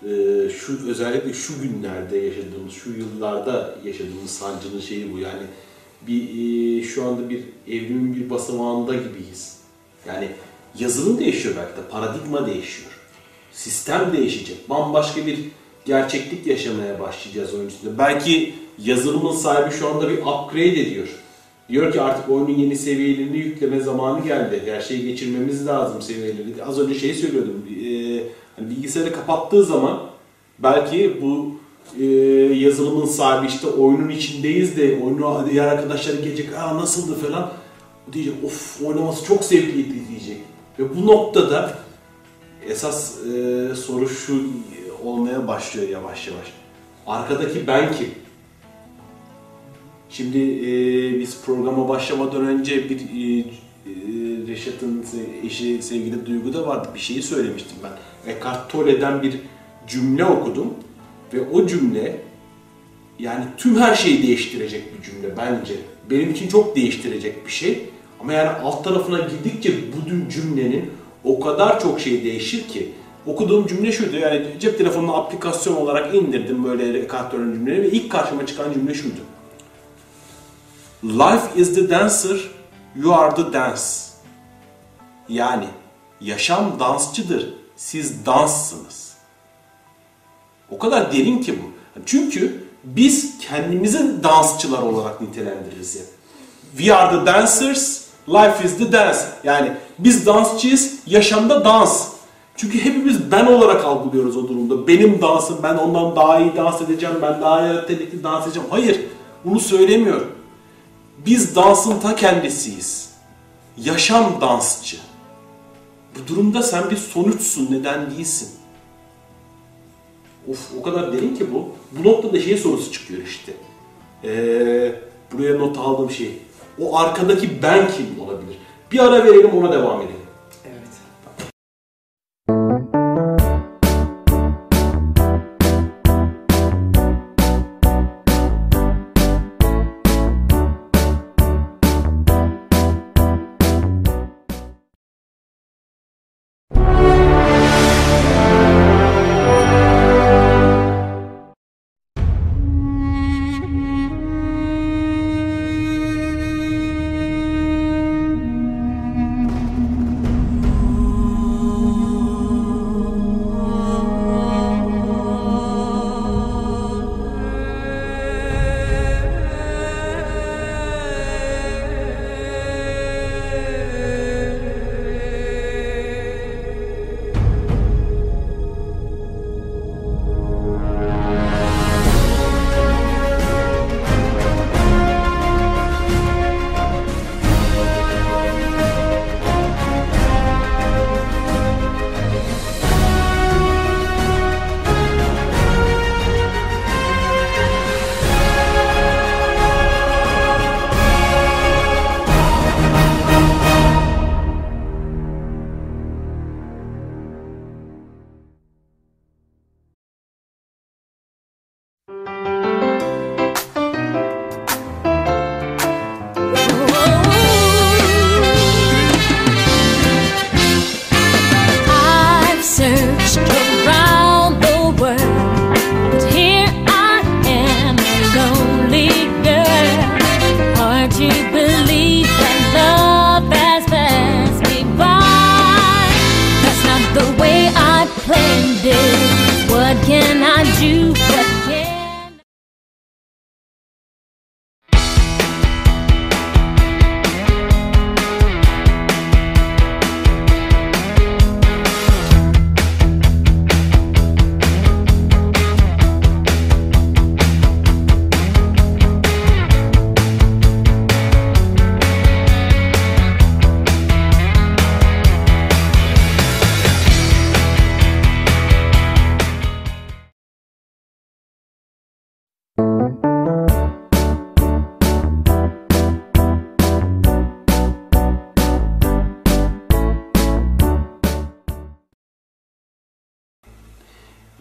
e, şu özellikle şu günlerde yaşadığımız, şu yıllarda yaşadığımız sancının şeyi bu. Yani bir e, şu anda bir evrimin bir basamağında gibiyiz. Yani yazılım değişiyor belki de, paradigma değişiyor. Sistem değişecek. Bambaşka bir gerçeklik yaşamaya başlayacağız oyun içinde. Belki yazılımın sahibi şu anda bir upgrade ediyor. Diyor ki artık oyunun yeni seviyelerini yükleme zamanı geldi. Her şeyi geçirmemiz lazım seviyeleri. Az önce şey söylüyordum. E, hani bilgisayarı kapattığı zaman belki bu e, yazılımın sahibi işte oyunun içindeyiz de oyunu diğer arkadaşları gelecek aa nasıldı falan diyecek of oynaması çok zevkliydi diyecek. Ve bu noktada esas e, soru şu olmaya başlıyor yavaş yavaş. Arkadaki ben kim? Şimdi e, biz programa başlamadan önce bir e, e, Reşat'ın eşi sevgili Duygu da vardı. Bir şeyi söylemiştim ben. Eckhart Tolle'den bir cümle okudum ve o cümle yani tüm her şeyi değiştirecek bir cümle bence. Benim için çok değiştirecek bir şey. Ama yani alt tarafına gidikçe bu cümlenin o kadar çok şey değişir ki. Okuduğum cümle şuydu yani cep telefonuna aplikasyon olarak indirdim böyle Eckhart Tolle'nin cümleleri ve ilk karşıma çıkan cümle şuydu. Life is the dancer, you are the dance. Yani yaşam dansçıdır, siz danssınız. O kadar derin ki bu. Çünkü biz kendimizi dansçılar olarak nitelendiririz yani. We are the dancers, life is the dance. Yani biz dansçıyız, yaşamda dans. Çünkü hepimiz ben olarak algılıyoruz o durumda. Benim dansım, ben ondan daha iyi dans edeceğim, ben daha yetenekli dans edeceğim. Hayır, bunu söylemiyorum. Biz dansın ta kendisiyiz. Yaşam dansçı. Bu durumda sen bir sonuçsun, neden değilsin. Of o kadar derin ki bu. Bu noktada şey sorusu çıkıyor işte. Ee, buraya not aldığım şey. O arkadaki ben kim olabilir? Bir ara verelim ona devam edelim.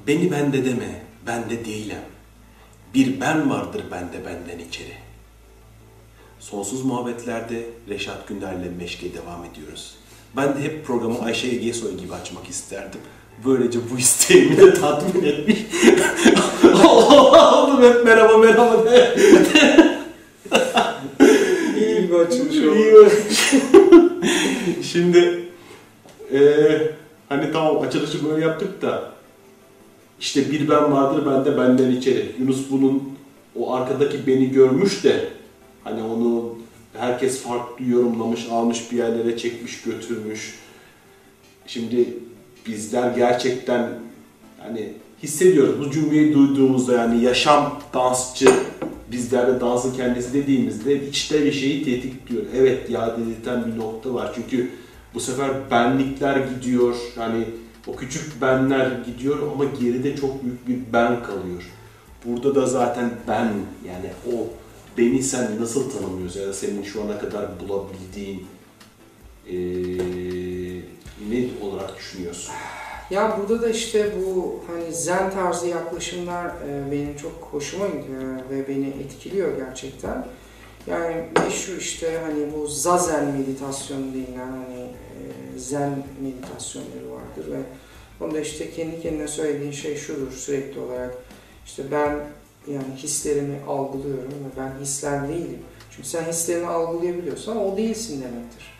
Beni bende deme, bende değilim. Bir ben vardır bende benden içeri. Sonsuz muhabbetlerde Reşat Günder'le meşke devam ediyoruz. Ben de hep programı Ayşe Egesoy gibi açmak isterdim. Böylece bu isteğimi de tatmin etmiş. Oğlum hep merhaba merhaba de. İyi bir açılış oldu. Şimdi eee hani tamam açılışı böyle yaptık da işte bir ben vardır ben de benden içeri. Yunus bunun o arkadaki beni görmüş de hani onu herkes farklı yorumlamış, almış bir yerlere çekmiş, götürmüş. Şimdi bizler gerçekten hani hissediyoruz bu cümleyi duyduğumuzda yani yaşam dansçı bizlerde dansın kendisi dediğimizde içte bir şeyi tetikliyor. Evet ya dedirten bir nokta var. Çünkü bu sefer benlikler gidiyor. Hani o küçük benler gidiyor ama geride çok büyük bir ben kalıyor. Burada da zaten ben yani o beni sen nasıl tanımıyorsun ya da senin şu ana kadar bulabildiğin ee, ne olarak düşünüyorsun? Ya burada da işte bu hani zen tarzı yaklaşımlar e, benim çok hoşuma gidiyor ve beni etkiliyor gerçekten. Yani meşhur işte hani bu zazen meditasyon denilen hani zen meditasyonları vardır ve onda işte kendi kendine söylediğin şey şudur sürekli olarak işte ben yani hislerimi algılıyorum ve ben hisler değilim. Çünkü sen hislerini algılayabiliyorsan o değilsin demektir.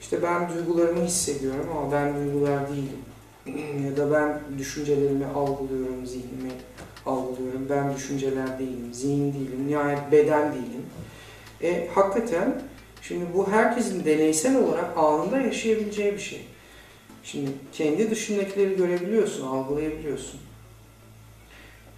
İşte ben duygularımı hissediyorum ama ben duygular değilim. ya da ben düşüncelerimi algılıyorum, zihnimi algılıyorum. Ben düşünceler değilim, zihin değilim, nihayet beden değilim. E, hakikaten şimdi bu herkesin deneysel olarak anında yaşayabileceği bir şey. Şimdi kendi dışındakileri görebiliyorsun, algılayabiliyorsun.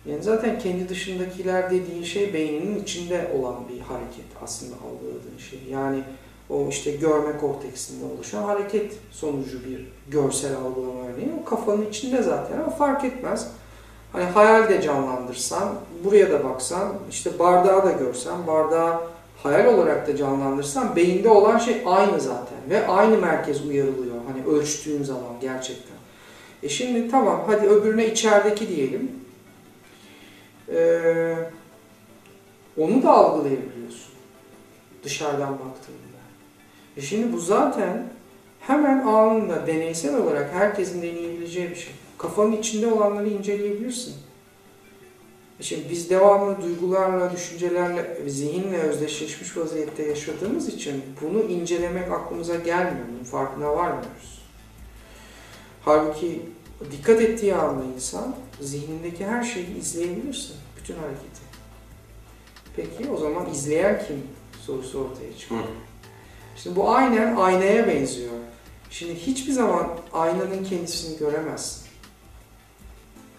Yani zaten kendi dışındakiler dediğin şey beyninin içinde olan bir hareket aslında algıladığın şey. Yani o işte görme korteksinde oluşan hareket sonucu bir görsel algılama örneği. O kafanın içinde zaten ama fark etmez. Hani hayal de canlandırsan, buraya da baksan, işte bardağı da görsen, bardağı hayal olarak da canlandırsan beyinde olan şey aynı zaten ve aynı merkez uyarılıyor. Hani ölçtüğün zaman gerçekten. E şimdi tamam hadi öbürüne içerideki diyelim. Ee, onu da algılayabiliyorsun dışarıdan baktığında. E şimdi bu zaten hemen anında deneysel olarak herkesin deneyebileceği bir şey. Kafanın içinde olanları inceleyebilirsin. Şimdi biz devamlı duygularla, düşüncelerle, zihinle özdeşleşmiş vaziyette yaşadığımız için bunu incelemek aklımıza gelmiyor. Bunun farkına varmıyoruz. Halbuki dikkat ettiği anda insan zihnindeki her şeyi izleyebilirsin. Bütün hareketi. Peki o zaman izleyen kim sorusu ortaya çıkıyor. Hı. Şimdi bu aynen aynaya benziyor. Şimdi hiçbir zaman aynanın kendisini göremezsin.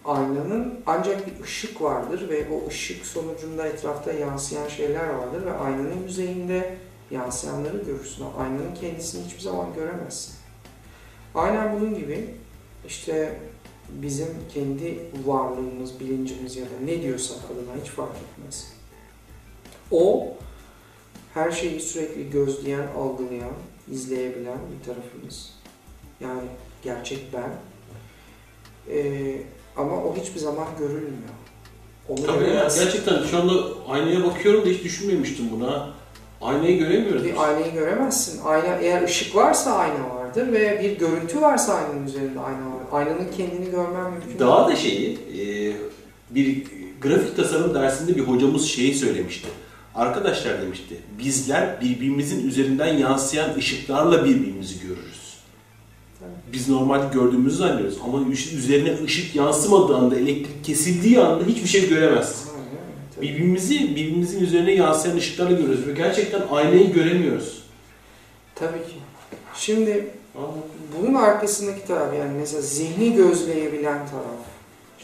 Aynanın ancak bir ışık vardır ve o ışık sonucunda etrafta yansıyan şeyler vardır ve aynanın yüzeyinde yansıyanları görürsün. Aynanın kendisini hiçbir zaman göremezsin. Aynen bunun gibi işte bizim kendi varlığımız, bilincimiz ya da ne diyorsak adına hiç fark etmez. O her şeyi sürekli gözleyen, algılayan, izleyebilen bir tarafımız. Yani gerçek ben. Ee, ama o hiçbir zaman görülmüyor. Onu Tabii ya, gerçekten şu anda aynaya bakıyorum da hiç düşünmemiştim buna. Aynayı göremiyoruz. Bir aynayı göremezsin. Ayna, eğer ışık varsa ayna vardır ve bir görüntü varsa aynanın üzerinde ayna var. Aynanın kendini görmen mümkün Daha da şeyi, e, bir grafik tasarım dersinde bir hocamız şeyi söylemişti Arkadaşlar demişti, bizler birbirimizin üzerinden yansıyan ışıklarla birbirimizi görürüz. Biz normalde gördüğümüzü zannediyoruz ama üzerine ışık yansımadığı anda, elektrik kesildiği anda hiçbir şey göremezsin. Birbirimizi, birbirimizin üzerine yansıyan ışıklarla görüyoruz ve gerçekten aynayı göremiyoruz. Tabii ki. Şimdi bunun arkasındaki taraf yani mesela zihni gözleyebilen taraf.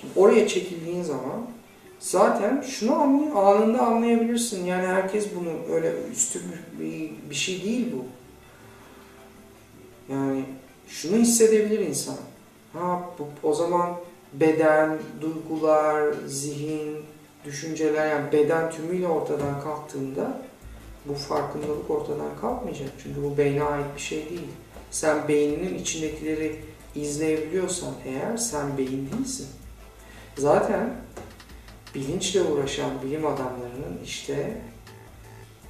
Şimdi oraya çekildiğin zaman zaten şunu anlay anında anlayabilirsin. Yani herkes bunu öyle üstü bir, bir şey değil bu. Yani şunu hissedebilir insan. Ha bu, o zaman beden, duygular, zihin, düşünceler yani beden tümüyle ortadan kalktığında bu farkındalık ortadan kalkmayacak. Çünkü bu beyne ait bir şey değil. Sen beyninin içindekileri izleyebiliyorsan eğer sen beyin değilsin. Zaten bilinçle uğraşan bilim adamlarının işte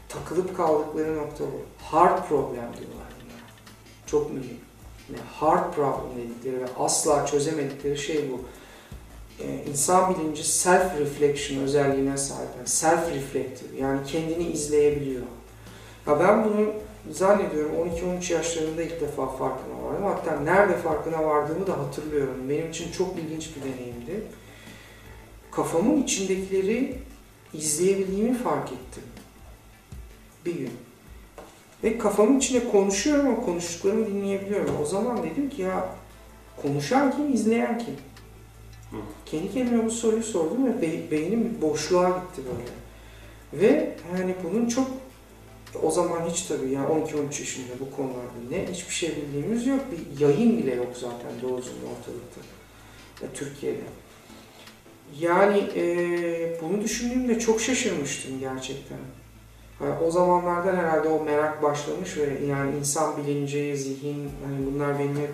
takılıp kaldıkları nokta bu. Hard problem diyorlar bunlara. Çok mühim. Hard problem dedikleri ve asla çözemedikleri şey bu. Ee, insan bilinci self-reflection özelliğine sahip. Yani self-reflective yani kendini izleyebiliyor. Ya ben bunu zannediyorum 12-13 yaşlarında ilk defa farkına vardım. Hatta nerede farkına vardığımı da hatırlıyorum. Benim için çok ilginç bir deneyimdi kafamın içindekileri izleyebildiğimi fark ettim. Bir gün. Ve kafamın içinde konuşuyorum ama konuştuklarımı dinleyebiliyorum. O zaman dedim ki ya konuşan kim, izleyen kim? Hı. Kendi kendime bu soruyu sordum ve be beynim bir boşluğa gitti böyle. Ve yani bunun çok o zaman hiç tabii yani 12-13 yaşında bu konularda ne hiçbir şey bildiğimiz yok. Bir yayın bile yok zaten doğru ortalıkta. Ya, Türkiye'de. Yani e, bunu düşündüğümde çok şaşırmıştım gerçekten. O zamanlardan herhalde o merak başlamış ve yani insan bilinci, zihin, hani bunlar benim hep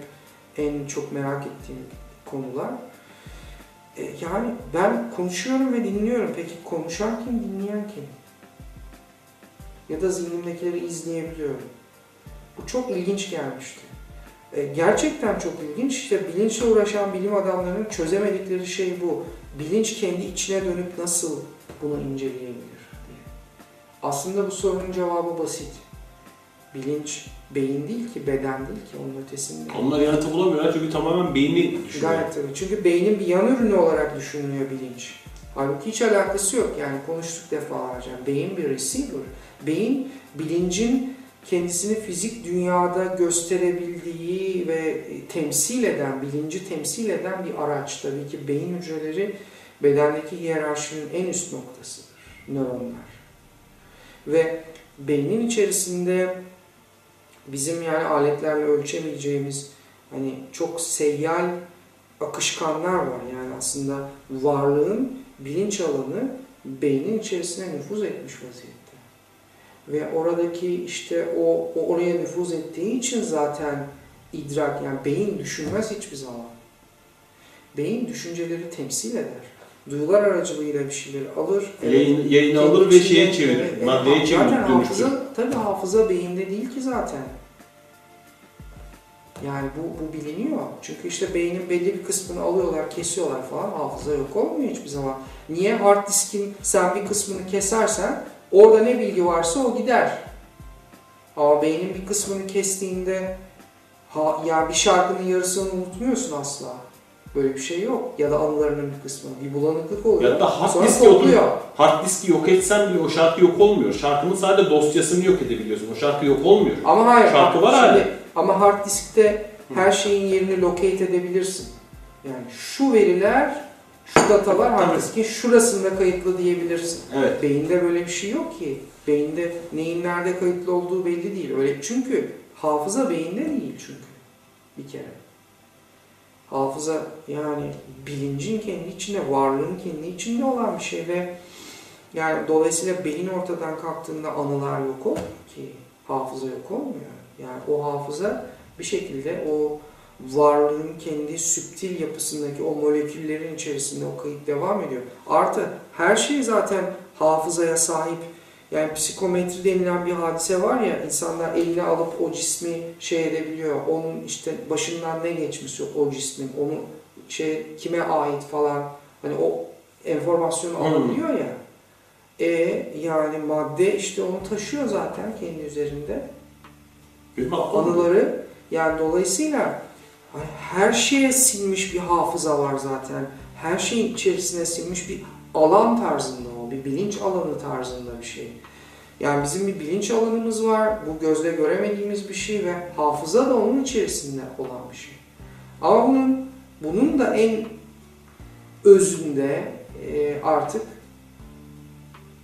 en çok merak ettiğim konular. E, yani ben konuşuyorum ve dinliyorum. Peki konuşan kim, dinleyen kim? Ya da zihnimdekileri izleyebiliyorum. Bu çok ilginç gelmişti. E, gerçekten çok ilginç. İşte bilinçle uğraşan bilim adamlarının çözemedikleri şey bu. Bilinç kendi içine dönüp nasıl bunu inceleyebilir. Aslında bu sorunun cevabı basit. Bilinç beyin değil ki, beden değil ki, onun ötesinde. Onlar yanıtı bulamıyorlar çünkü tamamen beyni düşünüyor. Gayet tabii. Çünkü beynin bir yan ürünü olarak düşünülüyor bilinç. Halbuki hiç alakası yok. Yani konuştuk defalarca. Beyin bir receiver. Beyin bilincin kendisini fizik dünyada gösterebildiği ve temsil eden, bilinci temsil eden bir araç. Tabii ki beyin hücreleri bedendeki hiyerarşinin en üst noktasıdır. Nöronlar. Ve beynin içerisinde bizim yani aletlerle ölçemeyeceğimiz hani çok seyyal akışkanlar var. Yani aslında varlığın bilinç alanı beynin içerisine nüfuz etmiş vaziyette. Ve oradaki işte o, o oraya nüfuz ettiği için zaten idrak yani beyin düşünmez hiçbir zaman. Beyin düşünceleri temsil eder. Duyular aracılığıyla bir şeyleri alır. Yayın, yayını Kendi alır ve şeye çevirir. evet, maddeye çevirir, Zaten hafıza, tabii hafıza beyinde değil ki zaten. Yani bu, bu biliniyor. Çünkü işte beynin belli bir kısmını alıyorlar, kesiyorlar falan. Hafıza yok olmuyor hiçbir zaman. Niye hard diskin sen bir kısmını kesersen orada ne bilgi varsa o gider. Ama beynin bir kısmını kestiğinde ha, ya bir şarkının yarısını unutmuyorsun asla. Böyle bir şey yok. Ya da anılarının bir kısmı. Bir bulanıklık oluyor. Ya da hard diski topluyor. hard diski yok etsen bile o şarkı yok olmuyor. Şarkının sadece dosyasını yok edebiliyorsun. O şarkı yok olmuyor. Ama hayır. Şarkı var şimdi, hala. Ama hard diskte her şeyin yerini locate edebilirsin. Yani şu veriler, şu datalar hard diskin şurasında kayıtlı diyebilirsin. Evet. Beyinde böyle bir şey yok ki. Beyinde neyin nerede kayıtlı olduğu belli değil. Öyle çünkü hafıza beyinde değil çünkü. Bir kere. Hafıza yani bilincin kendi içinde, varlığın kendi içinde olan bir şey ve yani dolayısıyla beyin ortadan kalktığında anılar yok olmuyor ki. Hafıza yok olmuyor. Yani o hafıza bir şekilde o varlığın kendi süptil yapısındaki o moleküllerin içerisinde o kayıt devam ediyor. Artı her şey zaten hafızaya sahip. Yani psikometri denilen bir hadise var ya insanlar eline alıp o cismi şey edebiliyor. Onun işte başından ne geçmiş yok o cismin. Onu şey kime ait falan hani o enformasyonu Hmm. alabiliyor ya. E yani madde işte onu taşıyor zaten kendi üzerinde Benim anıları yani dolayısıyla hani her şeye sinmiş bir hafıza var zaten. Her şeyin içerisine sinmiş bir alan tarzında bir bilinç alanı tarzında bir şey. Yani bizim bir bilinç alanımız var, bu gözle göremediğimiz bir şey ve hafıza da onun içerisinde olan bir şey. Ama bunun bunun da en özünde e, artık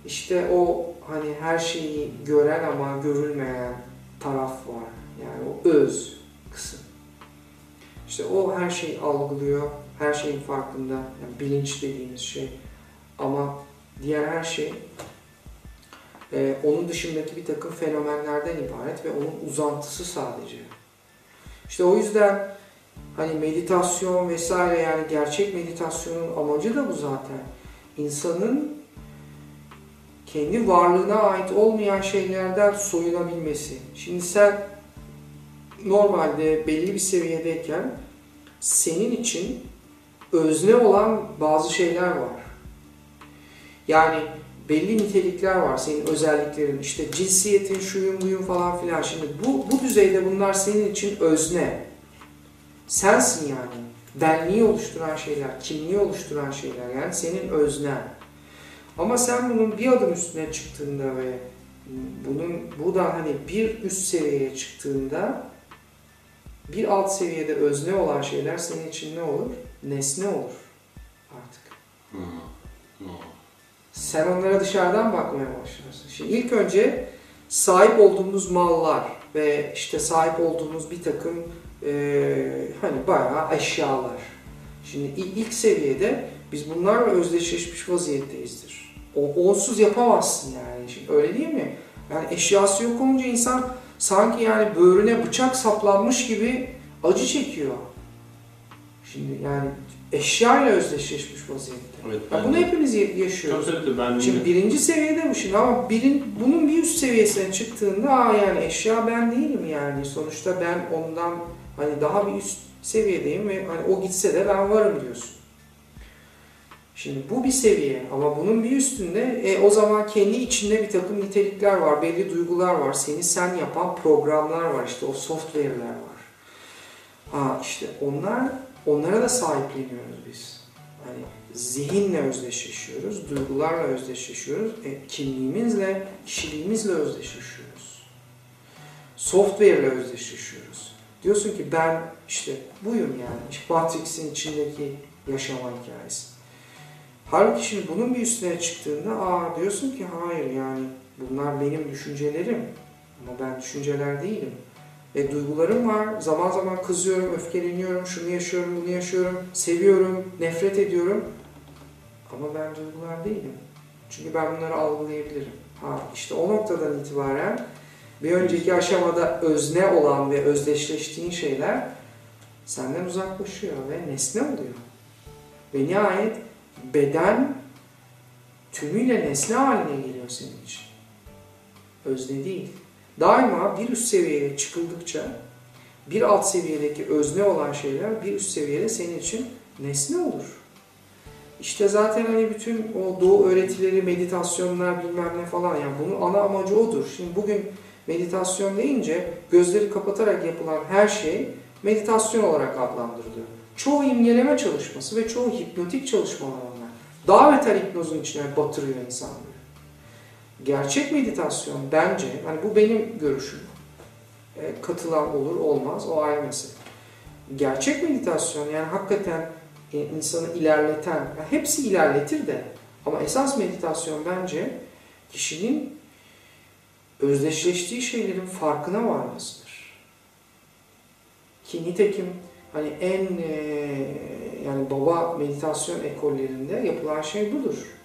işte o hani her şeyi gören ama görülmeyen taraf var. Yani o öz kısım. İşte o her şeyi algılıyor, her şeyin farkında. Yani bilinç dediğimiz şey. Ama diğer her şey e, onun dışındaki bir takım fenomenlerden ibaret ve onun uzantısı sadece. İşte o yüzden hani meditasyon vesaire yani gerçek meditasyonun amacı da bu zaten. İnsanın kendi varlığına ait olmayan şeylerden soyunabilmesi. Şimdi sen normalde belli bir seviyedeyken senin için özne olan bazı şeyler var. Yani belli nitelikler var senin özelliklerin işte cinsiyetin şuyun buyun falan filan şimdi bu, bu düzeyde bunlar senin için özne sensin yani benliği oluşturan şeyler kimliği oluşturan şeyler yani senin öznen ama sen bunun bir adım üstüne çıktığında ve bunun bu da hani bir üst seviyeye çıktığında bir alt seviyede özne olan şeyler senin için ne olur? Nesne olur artık. Hı, hı. Sen onlara dışarıdan bakmaya başlarsın. Şimdi ilk önce sahip olduğumuz mallar ve işte sahip olduğumuz bir takım eee, hani bayağı eşyalar. Şimdi il- ilk seviyede biz bunlarla özdeşleşmiş vaziyetteyizdir. O onsuz yapamazsın yani. Şimdi öyle değil mi? Yani eşyası yok olunca insan sanki yani böğrüne bıçak saplanmış gibi acı çekiyor. Şimdi yani eşyayla özdeşleşmiş vaziyette. Evet, Ya ben bunu de- hepimiz yaşıyoruz. Tabii tabii ben Şimdi birinci seviyede bu şimdi ama birin, bunun bir üst seviyesine çıktığında Aa yani eşya ben değilim yani. Sonuçta ben ondan hani daha bir üst seviyedeyim ve hani o gitse de ben varım diyorsun. Şimdi bu bir seviye ama bunun bir üstünde e, o zaman kendi içinde bir takım nitelikler var, belli duygular var, seni sen yapan programlar var işte o software'ler var. Ha işte onlar onlara da sahipleniyoruz zihinle özdeşleşiyoruz, duygularla özdeşleşiyoruz, e, kimliğimizle, kişiliğimizle özdeşleşiyoruz. Software ile özdeşleşiyoruz. Diyorsun ki ben işte buyum yani. İşte Matrix'in içindeki yaşama hikayesi. Halbuki şimdi bunun bir üstüne çıktığında aa diyorsun ki hayır yani bunlar benim düşüncelerim. Ama ben düşünceler değilim. E, duygularım var. Zaman zaman kızıyorum, öfkeleniyorum, şunu yaşıyorum, bunu yaşıyorum, seviyorum, nefret ediyorum. Ama ben duygular değilim. Çünkü ben bunları algılayabilirim. Ha işte o noktadan itibaren bir önceki aşamada özne olan ve özdeşleştiğin şeyler senden uzaklaşıyor ve nesne oluyor. Ve nihayet beden tümüyle nesne haline geliyor senin için. Özne değil. Daima bir üst seviyeye çıkıldıkça bir alt seviyedeki özne olan şeyler bir üst seviyede senin için nesne olur. İşte zaten hani bütün o doğu öğretileri, meditasyonlar bilmem ne falan yani bunun ana amacı odur. Şimdi bugün meditasyon deyince gözleri kapatarak yapılan her şey meditasyon olarak adlandırılıyor. Çoğu imgeleme çalışması ve çoğu hipnotik çalışmalar onlar. Daha beter hipnozun içine batırıyor insanları. Gerçek meditasyon bence, hani bu benim görüşüm. E, katılan olur olmaz o ayrı mesele. Gerçek meditasyon yani hakikaten e, insanı ilerleten, yani hepsi ilerletir de ama esas meditasyon bence kişinin özdeşleştiği şeylerin farkına varmasıdır. Ki nitekim hani en e, yani baba meditasyon ekollerinde yapılan şey budur.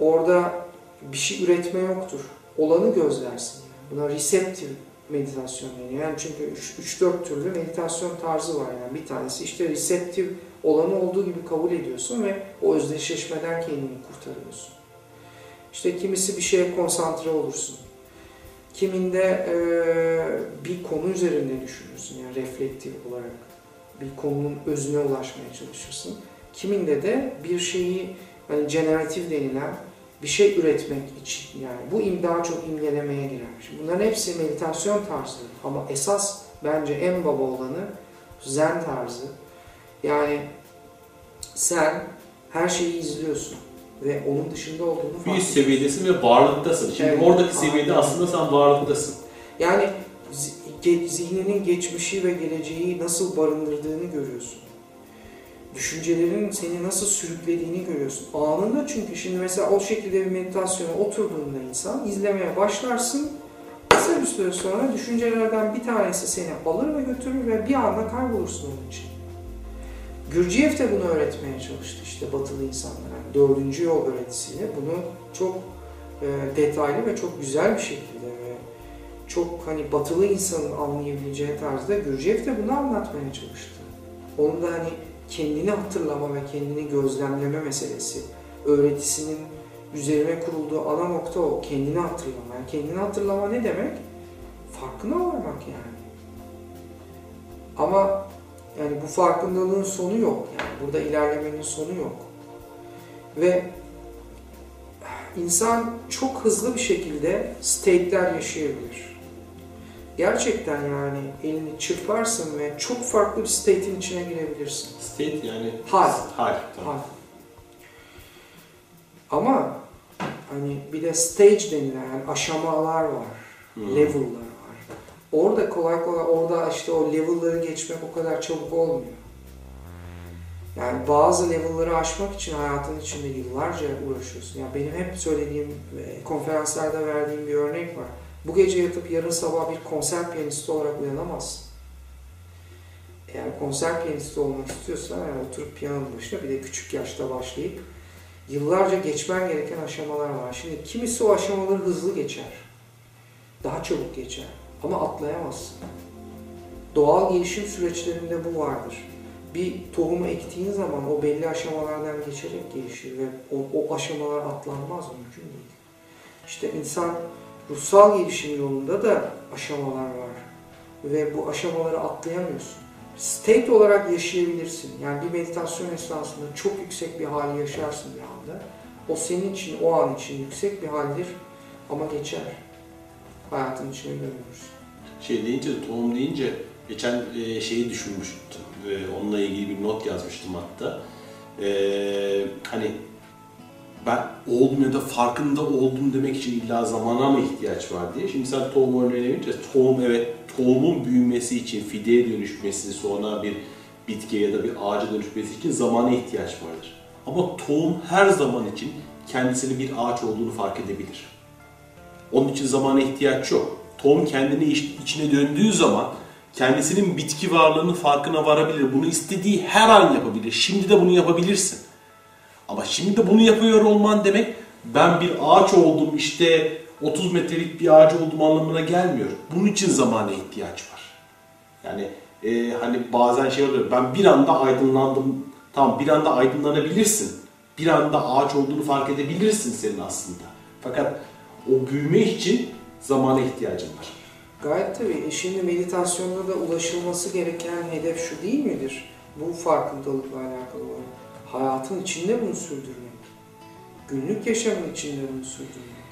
Orada bir şey üretme yoktur. Olanı gözlersin. Buna receptive meditasyon deniyor. Yani çünkü 3-4 türlü meditasyon tarzı var. Yani bir tanesi işte receptive olanı olduğu gibi kabul ediyorsun ve o özdeşleşmeden kendini kurtarıyorsun. İşte kimisi bir şeye konsantre olursun. Kiminde e, bir konu üzerinde düşünürsün yani reflektif olarak. Bir konunun özüne ulaşmaya çalışırsın. Kiminde de bir şeyi hani generatif denilen bir şey üretmek için yani bu im daha çok imgelemeye girer. Şimdi bunların hepsi meditasyon tarzları ama esas bence en baba olanı zen tarzı. Yani sen her şeyi izliyorsun ve onun dışında olduğunu Bir fark ediyorsun. seviyedesin ve varlıktasın. Şimdi Evet, oradaki seviyede aynen. aslında sen varlıktasın. Yani zihninin geçmişi ve geleceği nasıl barındırdığını görüyorsun. Düşüncelerin seni nasıl sürüklediğini görüyorsun. Anında çünkü şimdi mesela o şekilde bir meditasyona oturduğunda insan izlemeye başlarsın. Kısa bir süre sonra düşüncelerden bir tanesi seni alır ve götürür ve bir anda kaybolursun onun için. Gürciyev de bunu öğretmeye çalıştı işte batılı insanlara. Yani dördüncü yol öğretisiyle bunu çok e, detaylı ve çok güzel bir şekilde ve çok hani batılı insanın anlayabileceği tarzda Gürciyev de bunu anlatmaya çalıştı. Onun da hani kendini hatırlama ve kendini gözlemleme meselesi, öğretisinin üzerine kurulduğu ana nokta o. Kendini hatırlama. Yani kendini hatırlama ne demek? Farkına varmak yani. Ama yani bu farkındalığın sonu yok. Yani burada ilerlemenin sonu yok. Ve insan çok hızlı bir şekilde state'ler yaşayabilir. Gerçekten yani elini çırparsın ve çok farklı bir state'in içine girebilirsin. State yani Hal. Hal. Tamam. Hal. Ama hani bir de stage denilen yani aşamalar var, Hmm. level'lar var. Orada kolay kolay orada işte o level'ları geçmek o kadar çabuk olmuyor. Yani bazı level'ları aşmak için hayatın içinde yıllarca uğraşıyorsun. Yani benim hep söylediğim, konferanslarda verdiğim bir örnek var. Bu gece yatıp yarın sabah bir konser piyanisti olarak uyanamazsın. Eğer konser piyanisti olmak istiyorsan yani oturup piyanonun başına bir de küçük yaşta başlayıp yıllarca geçmen gereken aşamalar var. Şimdi kimisi o aşamaları hızlı geçer. Daha çabuk geçer. Ama atlayamazsın. Doğal gelişim süreçlerinde bu vardır. Bir tohumu ektiğin zaman o belli aşamalardan geçerek gelişir ve o, o aşamalar atlanmaz mümkün değil. İşte insan ruhsal gelişim yolunda da aşamalar var ve bu aşamaları atlayamıyorsun. State olarak yaşayabilirsin. Yani bir meditasyon esnasında çok yüksek bir hali yaşarsın bir anda. O senin için, o an için yüksek bir haldir ama geçer. Hayatın içine dönüyorsun. Şey deyince, tohum deyince geçen e, şeyi düşünmüştüm. E, onunla ilgili bir not yazmıştım hatta. E, hani ben oldum ya da farkında oldum demek için illa zamana mı ihtiyaç var diye. Şimdi sen tohum örneğine verince tohum evet tohumun büyümesi için fideye dönüşmesi sonra bir bitkiye ya da bir ağaca dönüşmesi için zamana ihtiyaç vardır. Ama tohum her zaman için kendisini bir ağaç olduğunu fark edebilir. Onun için zamana ihtiyaç yok. Tohum kendini içine döndüğü zaman kendisinin bitki varlığının farkına varabilir. Bunu istediği her an yapabilir. Şimdi de bunu yapabilirsin. Ama şimdi bunu yapıyor olman demek ben bir ağaç oldum işte 30 metrelik bir ağaç olduğum anlamına gelmiyor. Bunun için zamana ihtiyaç var. Yani e, hani bazen şey oluyor ben bir anda aydınlandım. Tamam bir anda aydınlanabilirsin. Bir anda ağaç olduğunu fark edebilirsin senin aslında. Fakat o büyüme için zamana ihtiyacın var. Gayet tabii. E şimdi meditasyonda da ulaşılması gereken hedef şu değil midir? Bu farkındalıkla alakalı olan. Hayatın içinde bunu sürdürmek. Günlük yaşamın içinde bunu sürdürmek.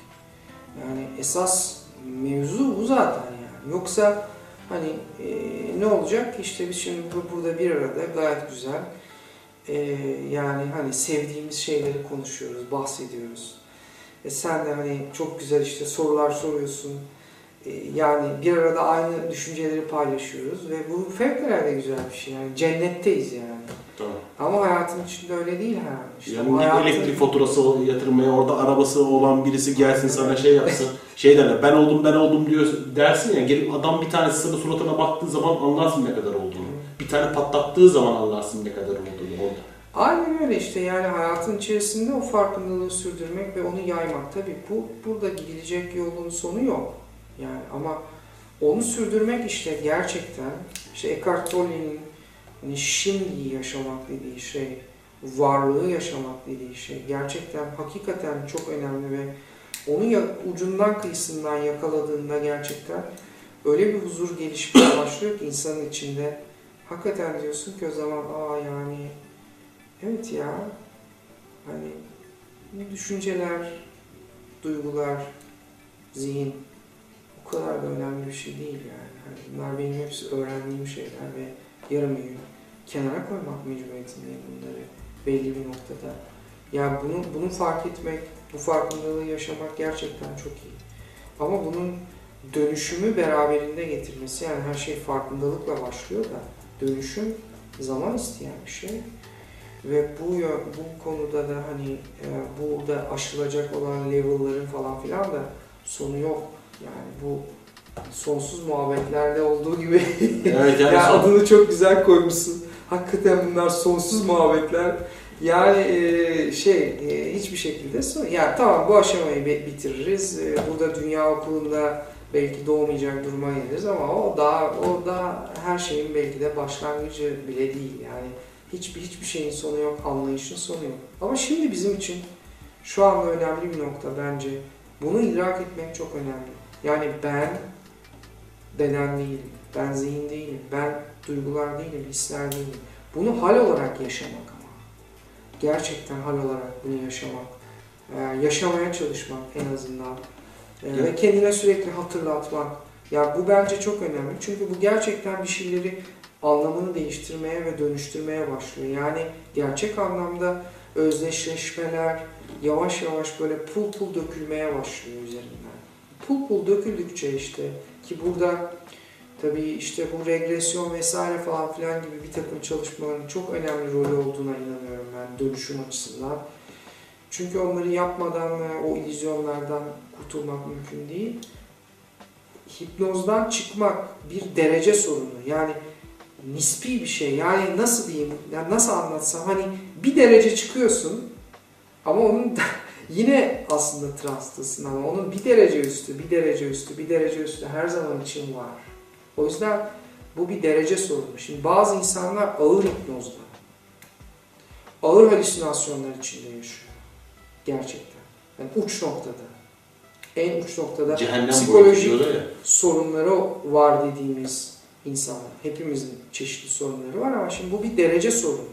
Yani esas mevzu bu zaten yani. Yoksa hani e, ne olacak? İşte biz şimdi burada bir arada gayet güzel e, yani hani sevdiğimiz şeyleri konuşuyoruz, bahsediyoruz. E sen de hani çok güzel işte sorular soruyorsun. E, yani bir arada aynı düşünceleri paylaşıyoruz ve bu fevkalade güzel bir şey. Yani cennetteyiz yani. Ama hayatın içinde öyle değil ha. İşte yani hayatın... elektrik faturası yatırmaya orada arabası olan birisi gelsin sana şey yapsın. şey derler ben oldum ben oldum diyor dersin ya gelip adam bir tanesi sana suratına baktığı zaman anlarsın ne kadar olduğunu. Bir tane patlattığı zaman anlarsın ne kadar olduğunu orada. Aynen öyle işte yani hayatın içerisinde o farkındalığı sürdürmek ve onu yaymak. Tabii bu burada gidilecek yolun sonu yok. Yani ama onu sürdürmek işte gerçekten işte Eckhart Tolle'nin hani şimdi yaşamak dediği şey, varlığı yaşamak dediği şey gerçekten hakikaten çok önemli ve onu ucundan kıyısından yakaladığında gerçekten öyle bir huzur gelişmeye başlıyor ki insanın içinde hakikaten diyorsun ki o zaman aa yani evet ya hani bu düşünceler, duygular, zihin o kadar da önemli bir şey değil yani. Hani bunlar benim hepsi öğrendiğim şeyler ve yarım gün kenara koymak mecburiyetindeyim bunları belli bir noktada. Yani bunu, bunu fark etmek, bu farkındalığı yaşamak gerçekten çok iyi. Ama bunun dönüşümü beraberinde getirmesi yani her şey farkındalıkla başlıyor da dönüşüm zaman isteyen bir şey. Ve bu bu konuda da hani e, burada aşılacak olan level'ların falan filan da sonu yok. Yani bu sonsuz muhabbetlerde olduğu gibi evet, yani ya son... adını çok güzel koymuşsun. Hakikaten bunlar sonsuz muhabbetler. Yani e, şey e, hiçbir şekilde son. Yani tamam bu aşamayı bitiririz. E, burada dünya okulunda belki doğmayacak duruma geliriz ama o daha o da her şeyin belki de başlangıcı bile değil. Yani hiçbir hiçbir şeyin sonu yok, anlayışın sonu yok. Ama şimdi bizim için şu anda önemli bir nokta bence. Bunu idrak etmek çok önemli. Yani ben beden değilim, ben zihin değilim, ben duygular değilim, hisler değilim. Bunu hal olarak yaşamak ama. Gerçekten hal olarak bunu yaşamak. Ee, yaşamaya çalışmak en azından. Ee, ve kendine sürekli hatırlatmak. Ya bu bence çok önemli. Çünkü bu gerçekten bir şeyleri anlamını değiştirmeye ve dönüştürmeye başlıyor. Yani gerçek anlamda özdeşleşmeler yavaş yavaş böyle pul pul dökülmeye başlıyor üzerinden. Pul pul döküldükçe işte ki burada tabii işte bu regresyon vesaire falan filan gibi bir takım çalışmaların çok önemli rolü olduğuna inanıyorum ben dönüşüm açısından. Çünkü onları yapmadan o illüzyonlardan kurtulmak mümkün değil. Hipnozdan çıkmak bir derece sorunu. Yani nispi bir şey. Yani nasıl diyeyim, yani nasıl anlatsam hani bir derece çıkıyorsun Ama onun yine aslında transtasın ama onun bir derece üstü, bir derece üstü, bir derece üstü her zaman için var. O yüzden bu bir derece sorunu. Şimdi bazı insanlar ağır hipnozda, ağır halüsinasyonlar içinde yaşıyor. Gerçekten. Yani uç noktada. En uç noktada Cehennem psikolojik sorunları var dediğimiz insanlar. Hepimizin çeşitli sorunları var ama şimdi bu bir derece sorunu.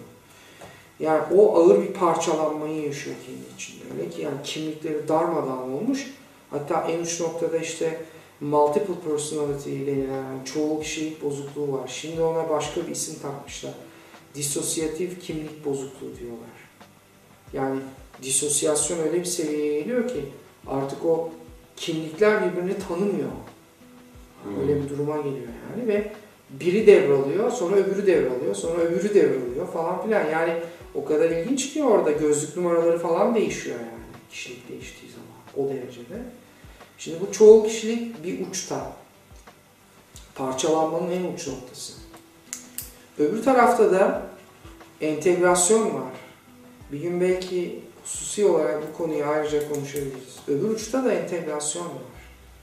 Yani o ağır bir parçalanmayı yaşıyor kendi içinde. Öyle ki yani kimlikleri darmadağın olmuş. Hatta en uç noktada işte multiple personality denilen yani çoğu kişilik bozukluğu var. Şimdi ona başka bir isim takmışlar. Disosyatif kimlik bozukluğu diyorlar. Yani disosyasyon öyle bir seviyeye geliyor ki artık o kimlikler birbirini tanımıyor. Öyle bir duruma geliyor yani ve biri devralıyor, sonra öbürü devralıyor, sonra öbürü devralıyor falan filan. Yani o kadar ilginç ki orada gözlük numaraları falan değişiyor yani kişilik değiştiği zaman o derecede. Şimdi bu çoğul kişilik bir uçta. Parçalanmanın en uç noktası. Öbür tarafta da entegrasyon var. Bir gün belki hususi olarak bu konuyu ayrıca konuşabiliriz. Öbür uçta da entegrasyon var.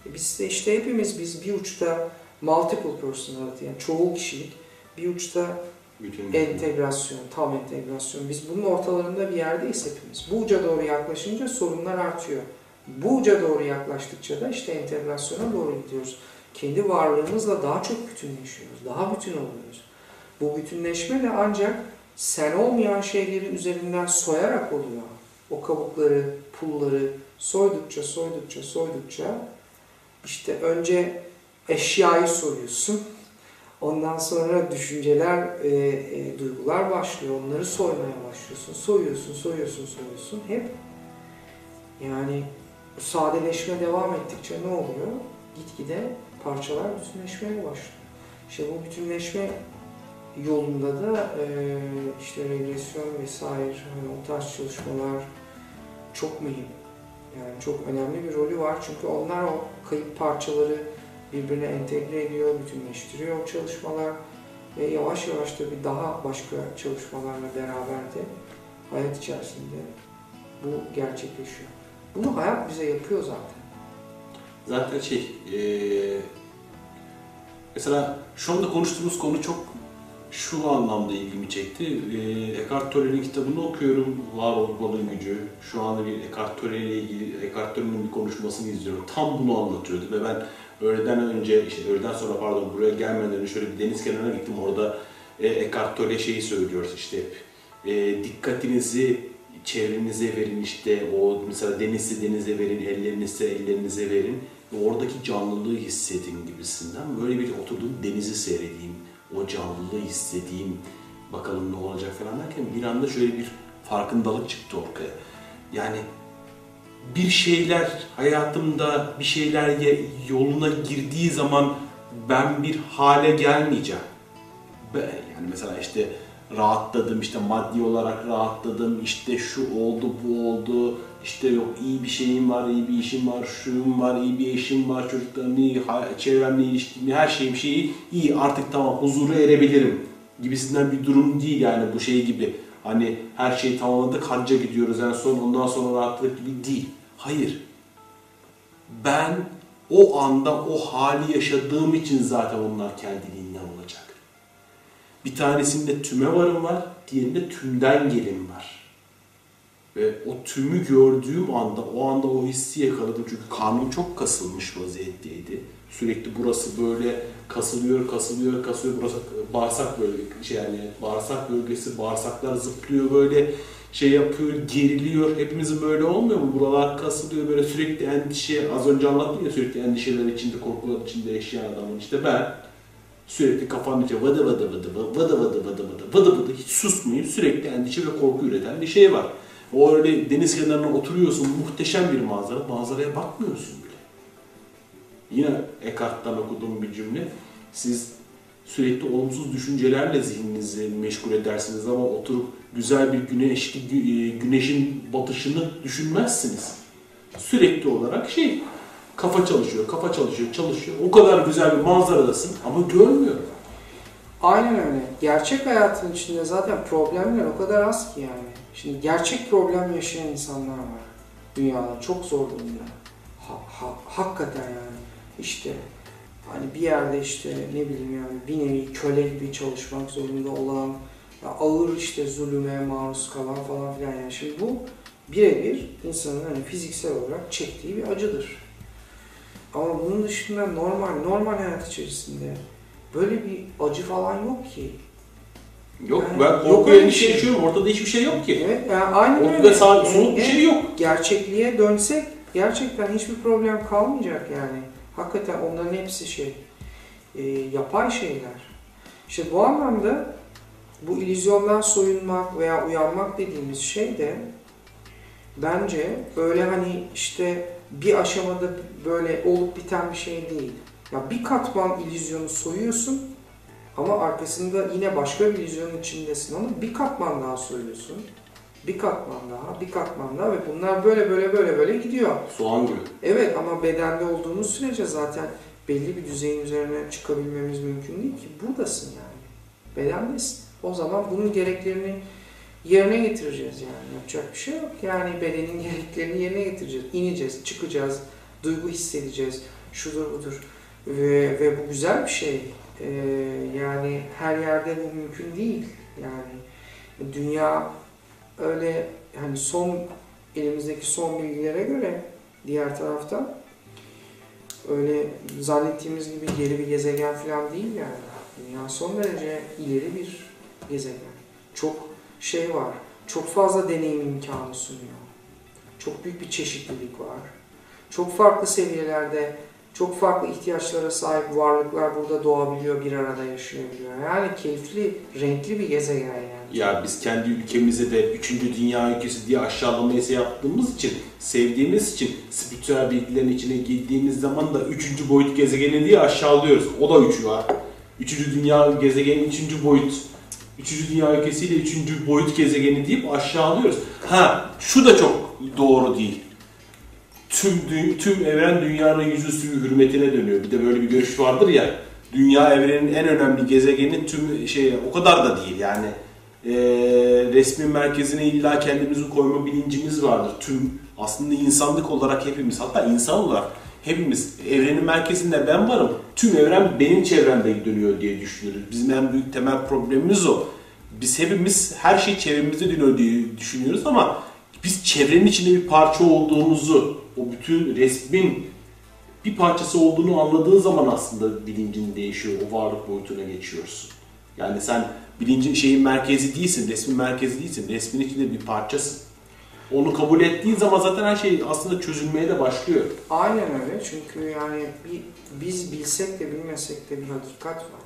E biz de işte hepimiz biz bir uçta multiple personality yani çoğul kişilik, bir uçta Bütün entegrasyon, tam entegrasyon. Biz bunun ortalarında bir yerdeyiz hepimiz. Bu uca doğru yaklaşınca sorunlar artıyor. Bu uca doğru yaklaştıkça da işte entegrasyona doğru gidiyoruz. Kendi varlığımızla daha çok bütünleşiyoruz. Daha bütün oluyoruz. Bu bütünleşme de ancak sen olmayan şeyleri üzerinden soyarak oluyor. O kabukları, pulları soydukça, soydukça, soydukça işte önce eşyayı soyuyorsun. Ondan sonra düşünceler, e, e, duygular başlıyor. Onları soymaya başlıyorsun. Soyuyorsun, soyuyorsun, soyuyorsun. Hep yani sadeleşme devam ettikçe ne oluyor? Gitgide parçalar bütünleşmeye başlıyor. İşte bu bütünleşme yolunda da e, işte regresyon vesaire hani o tarz çalışmalar çok mühim. Yani çok önemli bir rolü var çünkü onlar o kayıp parçaları birbirine entegre ediyor, bütünleştiriyor o çalışmalar ve yavaş yavaş da bir daha başka çalışmalarla beraber de hayat içerisinde bu gerçekleşiyor. Bunu hayat bize yapıyor zaten. Zaten şey, eee, mesela şu anda konuştuğumuz konu çok şu anlamda ilgimi çekti. Eee Eckhart Tolle'nin kitabını okuyorum, Var Olmanın Gücü. Şu anda bir Eckhart Tolle ile ilgili Eckhart Tolle'nin bir konuşmasını izliyorum. Tam bunu anlatıyordu ve ben öğleden önce, işte öğleden sonra pardon buraya gelmeden önce şöyle bir deniz kenarına gittim. Orada e, Eckhart Tolle şeyi söylüyor işte hep. E, dikkatinizi çevrenize verin işte o mesela denizi denize verin, ellerinizi ellerinize verin. Ve oradaki canlılığı hissedin gibisinden. Böyle bir oturdum denizi seyredeyim, o canlılığı hissedeyim, bakalım ne olacak falan derken bir anda şöyle bir farkındalık çıktı ortaya. Yani bir şeyler hayatımda bir şeyler yoluna girdiği zaman ben bir hale gelmeyeceğim. Yani mesela işte rahatladım işte maddi olarak rahatladım işte şu oldu bu oldu işte yok iyi bir şeyim var iyi bir işim var şuyum var iyi bir eşim var çocuklarım iyi çevremle ilişkim her şeyim şeyi iyi artık tamam huzura erebilirim gibisinden bir durum değil yani bu şey gibi hani her şeyi tamamladık hacca gidiyoruz en son ondan sonra rahatlık gibi değil hayır ben o anda o hali yaşadığım için zaten onlar kendiliğinden olacak. Bir tanesinde tüme varım var, diğerinde tümden gelin var. Ve o tümü gördüğüm anda, o anda o hissi yakaladım. Çünkü karnım çok kasılmış vaziyetteydi. Sürekli burası böyle kasılıyor, kasılıyor, kasılıyor. Burası bağırsak böyle şey yani bağırsak bölgesi, bağırsaklar zıplıyor böyle şey yapıyor, geriliyor. Hepimizin böyle olmuyor mu? Buralar kasılıyor böyle sürekli endişe. Az önce anlattım ya sürekli endişeler içinde, korkular içinde yaşayan adamın. İşte ben sürekli içinde vıdı vıdı vıdı vıdı vıdı vıdı vıdı vıdı vıdı vıdı hiç susmayıp sürekli endişe ve korku üreten bir şey var. O öyle deniz kenarına oturuyorsun muhteşem bir manzara. Manzaraya bakmıyorsun bile. Yine Eckhart'tan okuduğum bir cümle. Siz sürekli olumsuz düşüncelerle zihninizi meşgul edersiniz ama oturup güzel bir güneş gü- güneşin batışını düşünmezsiniz. Sürekli olarak şey kafa çalışıyor, kafa çalışıyor, çalışıyor. O kadar güzel bir manzaradasın ama görmüyor. Aynen öyle. Gerçek hayatın içinde zaten problemler o kadar az ki yani. Şimdi gerçek problem yaşayan insanlar var dünyada. Çok zor durumda. Ha, ha, hakikaten yani. İşte hani bir yerde işte ne bileyim yani bir nevi köle gibi çalışmak zorunda olan ya ağır işte zulüme maruz kalan falan filan yani. Şimdi bu birebir insanın hani fiziksel olarak çektiği bir acıdır. Ama bunun dışında normal normal hayat içerisinde böyle bir acı falan yok ki. Yok Yani ben yok korku bir endişe şey. yaşıyorum. Ortada hiçbir şey yok ki. Evet yani aynen Ortada öyle. sağ Yani bir şey yok. Gerçekliğe dönsek gerçekten hiçbir problem kalmayacak yani. Hakikaten onların hepsi şey e, yapay şeyler. İşte bu anlamda bu illüzyondan soyunmak veya uyanmak dediğimiz şey de bence böyle hani işte bir aşamada böyle olup biten bir şey değil. Ya bir katman illüzyonu soyuyorsun ama arkasında yine başka bir illüzyonun içindesin ama bir katman daha soyuyorsun. Bir katman daha, bir katman daha ve bunlar böyle böyle böyle böyle gidiyor. Soğan gibi. Evet ama bedende olduğumuz sürece zaten belli bir düzeyin üzerine çıkabilmemiz mümkün değil ki. Buradasın yani. Bedendesin. O zaman bunun gereklerini yerine getireceğiz yani. Yapacak bir şey yok. Yani bedenin gereklerini yerine getireceğiz. İneceğiz, çıkacağız, duygu hissedeceğiz. Şudur budur. Ve, ve bu güzel bir şey. Ee, yani her yerde bu mümkün değil. Yani dünya öyle hani son elimizdeki son bilgilere göre diğer taraftan öyle zannettiğimiz gibi geri bir gezegen falan değil yani. Dünya son derece ileri bir gezegen. Çok şey var. Çok fazla deneyim imkanı sunuyor. Çok büyük bir çeşitlilik var. Çok farklı seviyelerde çok farklı ihtiyaçlara sahip varlıklar burada doğabiliyor, bir arada yaşayabiliyor. Yani keyifli, renkli bir gezegen yani. Ya biz kendi ülkemize de 3. dünya ülkesi diye aşağılamayı yaptığımız için, sevdiğimiz için spiritüel bilgilerin içine girdiğimiz zaman da 3. boyut gezegeni diye aşağılıyoruz. O da 3 var. 3. dünya gezegeni 3. boyut. 3. dünya ülkesiyle 3. boyut gezegeni deyip aşağılıyoruz. Ha şu da çok doğru değil. Tüm tüm evren dünyanın yüzüstü hürmetine dönüyor. Bir de böyle bir görüş vardır ya. Dünya evrenin en önemli gezegeni tüm şey o kadar da değil yani e, resmin merkezine illa kendimizi koyma bilincimiz vardır. Tüm aslında insanlık olarak hepimiz hatta insan olarak hepimiz evrenin merkezinde ben varım. Tüm evren benim çevremde dönüyor diye düşünüyoruz. Bizim en büyük temel problemimiz o. Biz hepimiz her şey çevremizde dönüyor diye düşünüyoruz ama biz çevrenin içinde bir parça olduğumuzu, o bütün resmin bir parçası olduğunu anladığın zaman aslında bilincin değişiyor, o varlık boyutuna geçiyorsun. Yani sen bilincin şeyin merkezi değilsin, resmin merkezi değilsin, resmin içinde bir parçasın. Onu kabul ettiğin zaman zaten her şey aslında çözülmeye de başlıyor. Aynen öyle çünkü yani bir, biz bilsek de bilmesek de bir hakikat var.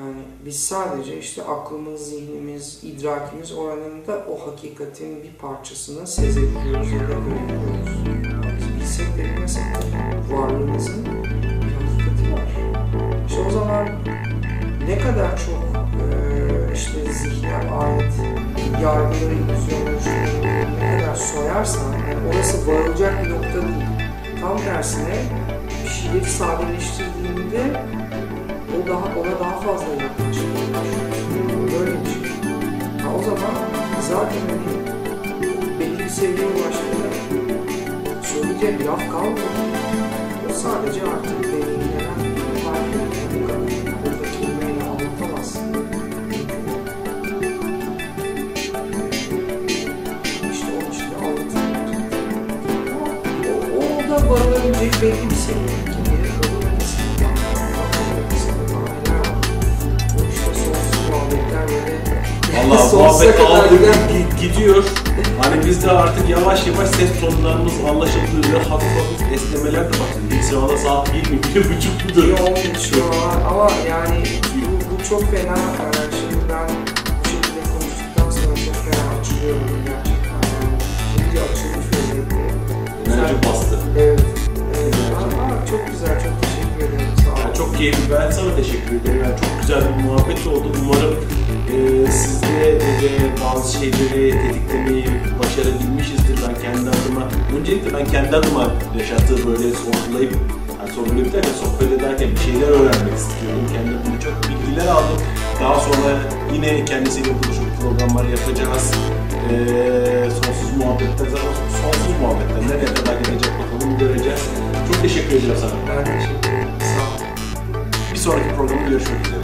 Yani biz sadece işte aklımız, zihnimiz, idrakimiz oranında o hakikatin bir parçasını sezebiliyoruz ya da görebiliyoruz. Biz bilsek de bilmesek de varlığımızın bir hakikati var. İşte o zaman ne kadar çok işte zihne ait yargıları, illüzyonları, ne kadar soyarsan yani orası varılacak bir nokta değil. Tam tersine bir şeyleri sadeleştirdiğinde seviye. Kimleri kabul etmesin. O işte sonsuz muhabbetler böyle. Valla muhabbet aldı gidiyor. Hani biz de artık yavaş yavaş ses tonlarımız anlaşıldığı ve hafif hafif esnemeler de başladı. İlk sırada saat 1 mi 1.30 mudur? Yoğun geçiyor ama yani bu, bu çok fena. Ee, Şimdi ben bu şekilde konuştuktan sonra çok fena açılıyorum gerçekten. Yani iyice açılmış vaziyette. Enerji bastı. Evet. evet. Ama çok güzel, çok teşekkür ederim. Sağ olun. Yani çok keyifli. Ben sana teşekkür ederim. Yani çok güzel bir muhabbet oldu. Umarım e, sizde de bazı şeyleri tetiklemeyi başarabilmişizdir. Ben kendi adıma, öncelikle ben kendi adıma yaşattığı böyle sorgulayıp yani sorguluyor derken, sohbet ederken bir şeyler öğrenmek istiyordum. Kendimden çok bilgiler aldım. Daha sonra yine kendisiyle buluşup programlar yapacağız. Ee, sonsuz muhabbetler zaten sonsuz muhabbetler nereye kadar gidecek bakalım göreceğiz. Çok teşekkür ederim sana. Ben teşekkür ederim. Sağ olun. Bir sonraki programda görüşmek üzere.